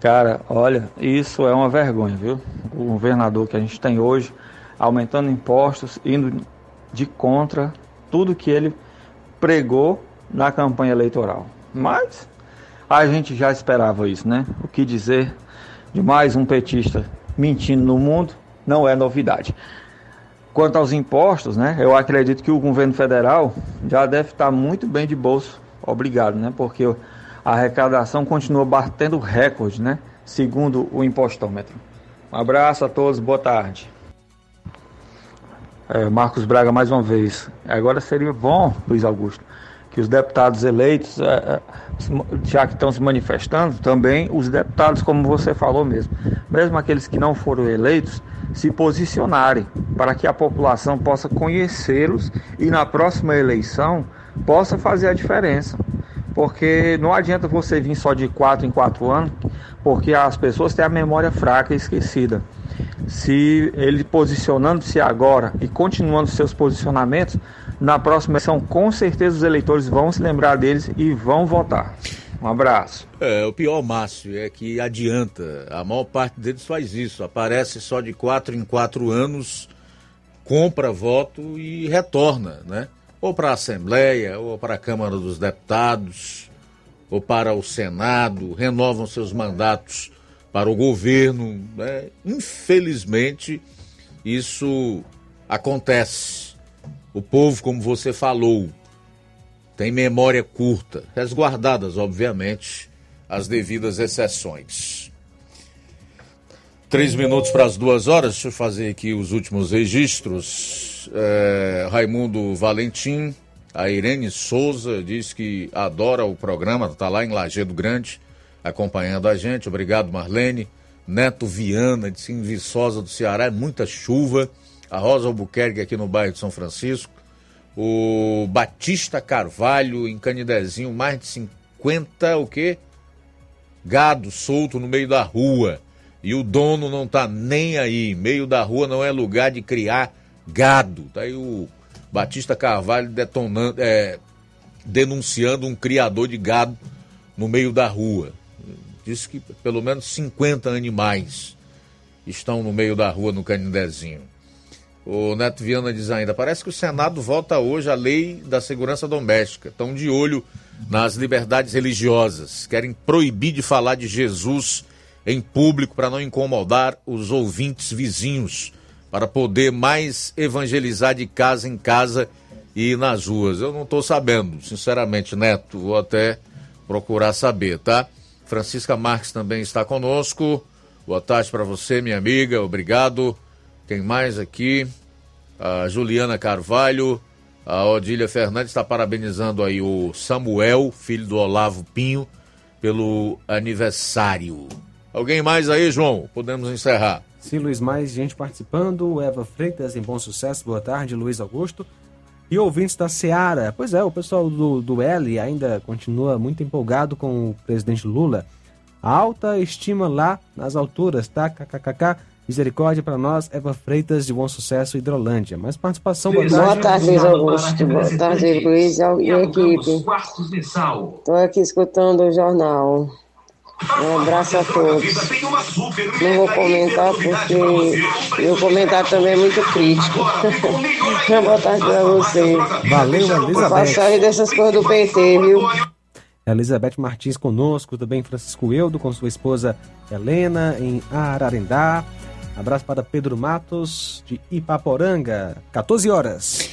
Cara, olha, isso é uma vergonha, viu? O governador que a gente tem hoje, aumentando impostos, indo de contra tudo que ele pregou na campanha eleitoral. Mas a gente já esperava isso, né? O que dizer de mais um petista mentindo no mundo não é novidade. Quanto aos impostos, né? Eu acredito que o governo federal já deve estar muito bem de bolso, obrigado, né? Porque a arrecadação continua batendo recorde, né? Segundo o impostômetro. Um abraço a todos, boa tarde. É, Marcos Braga mais uma vez. Agora seria bom, Luiz Augusto, que os deputados eleitos, é, é já que estão se manifestando, também os deputados, como você falou mesmo, mesmo aqueles que não foram eleitos, se posicionarem para que a população possa conhecê-los e na próxima eleição possa fazer a diferença. Porque não adianta você vir só de quatro em quatro anos, porque as pessoas têm a memória fraca e esquecida se ele posicionando-se agora e continuando seus posicionamentos, na próxima eleição, com certeza os eleitores vão se lembrar deles e vão votar. Um abraço. É, o pior, Márcio, é que adianta. A maior parte deles faz isso. Aparece só de quatro em quatro anos, compra voto e retorna, né? Ou para a Assembleia, ou para a Câmara dos Deputados, ou para o Senado, renovam seus mandatos para o governo. Né? Infelizmente, isso acontece. O povo, como você falou, tem memória curta, resguardadas, obviamente, as devidas exceções. Três minutos para as duas horas, deixa eu fazer aqui os últimos registros. É, Raimundo Valentim, a Irene Souza diz que adora o programa, está lá em Lagedo Grande acompanhando a gente. Obrigado, Marlene. Neto Viana, de Sim Viçosa do Ceará, é muita chuva. A Rosa Albuquerque aqui no bairro de São Francisco. O Batista Carvalho, em Canidezinho, mais de 50, o quê? Gado solto no meio da rua. E o dono não tá nem aí. Meio da rua não é lugar de criar gado. Tá aí o Batista Carvalho detonando, é, denunciando um criador de gado no meio da rua. Diz que pelo menos 50 animais estão no meio da rua no Canindezinho. O Neto Viana diz ainda: parece que o Senado vota hoje a lei da segurança doméstica. Estão de olho nas liberdades religiosas. Querem proibir de falar de Jesus em público para não incomodar os ouvintes vizinhos, para poder mais evangelizar de casa em casa e nas ruas. Eu não estou sabendo, sinceramente, Neto. Vou até procurar saber, tá? Francisca Marques também está conosco. Boa tarde para você, minha amiga. Obrigado. Quem mais aqui? A Juliana Carvalho. A Odília Fernandes está parabenizando aí o Samuel, filho do Olavo Pinho, pelo aniversário. Alguém mais aí, João? Podemos encerrar. Sim, Luiz, mais gente participando. Eva Freitas, em bom sucesso. Boa tarde, Luiz Augusto. E ouvintes da Seara. Pois é, o pessoal do, do L ainda continua muito empolgado com o presidente Lula. Alta estima lá nas alturas, tá? KKKK. Misericórdia para nós, Eva Freitas de Bom Sucesso, Hidrolândia. Mais participação, boa tarde. Boa tarde, Augusto. Boa tarde, Luiz e equipe. Estou aqui escutando o jornal. Um abraço a todos. Não vou comentar porque meu comentário também é muito crítico. Boa tarde para vocês. Valeu, Elizabeth. Passagem dessas coisas do PT, viu? Elizabeth Martins conosco, também Francisco Eudo com sua esposa Helena em Ararendá. Abraço para Pedro Matos de Ipaporanga, 14 horas.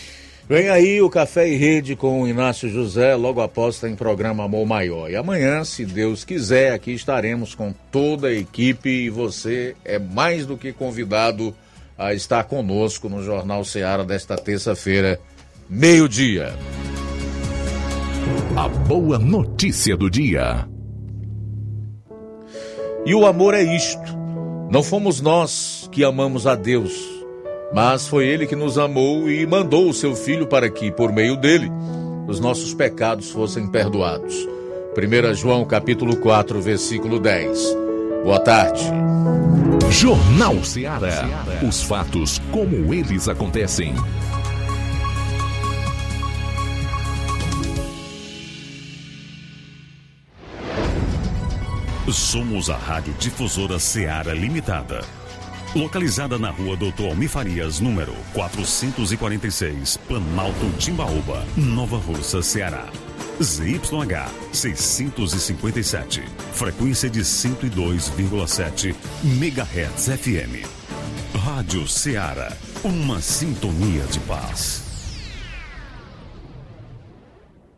Vem aí o Café e Rede com o Inácio José, logo após tem programa Amor Maior. E amanhã, se Deus quiser, aqui estaremos com toda a equipe e você é mais do que convidado a estar conosco no Jornal Seara desta terça-feira, meio-dia. A boa notícia do dia. E o amor é isto Não fomos nós que amamos a Deus, mas foi Ele que nos amou e mandou o seu Filho para que, por meio dele, os nossos pecados fossem perdoados. 1 João capítulo 4, versículo 10. Boa tarde. Jornal Ceará. Os fatos como eles acontecem. Somos a Rádio Difusora Ceará Limitada. Localizada na rua Doutor Almifarias, número 446, Planalto Timbaúba, Nova Russa, Ceará. ZYH 657, frequência de 102,7 MHz FM. Rádio Ceará, uma sintonia de paz.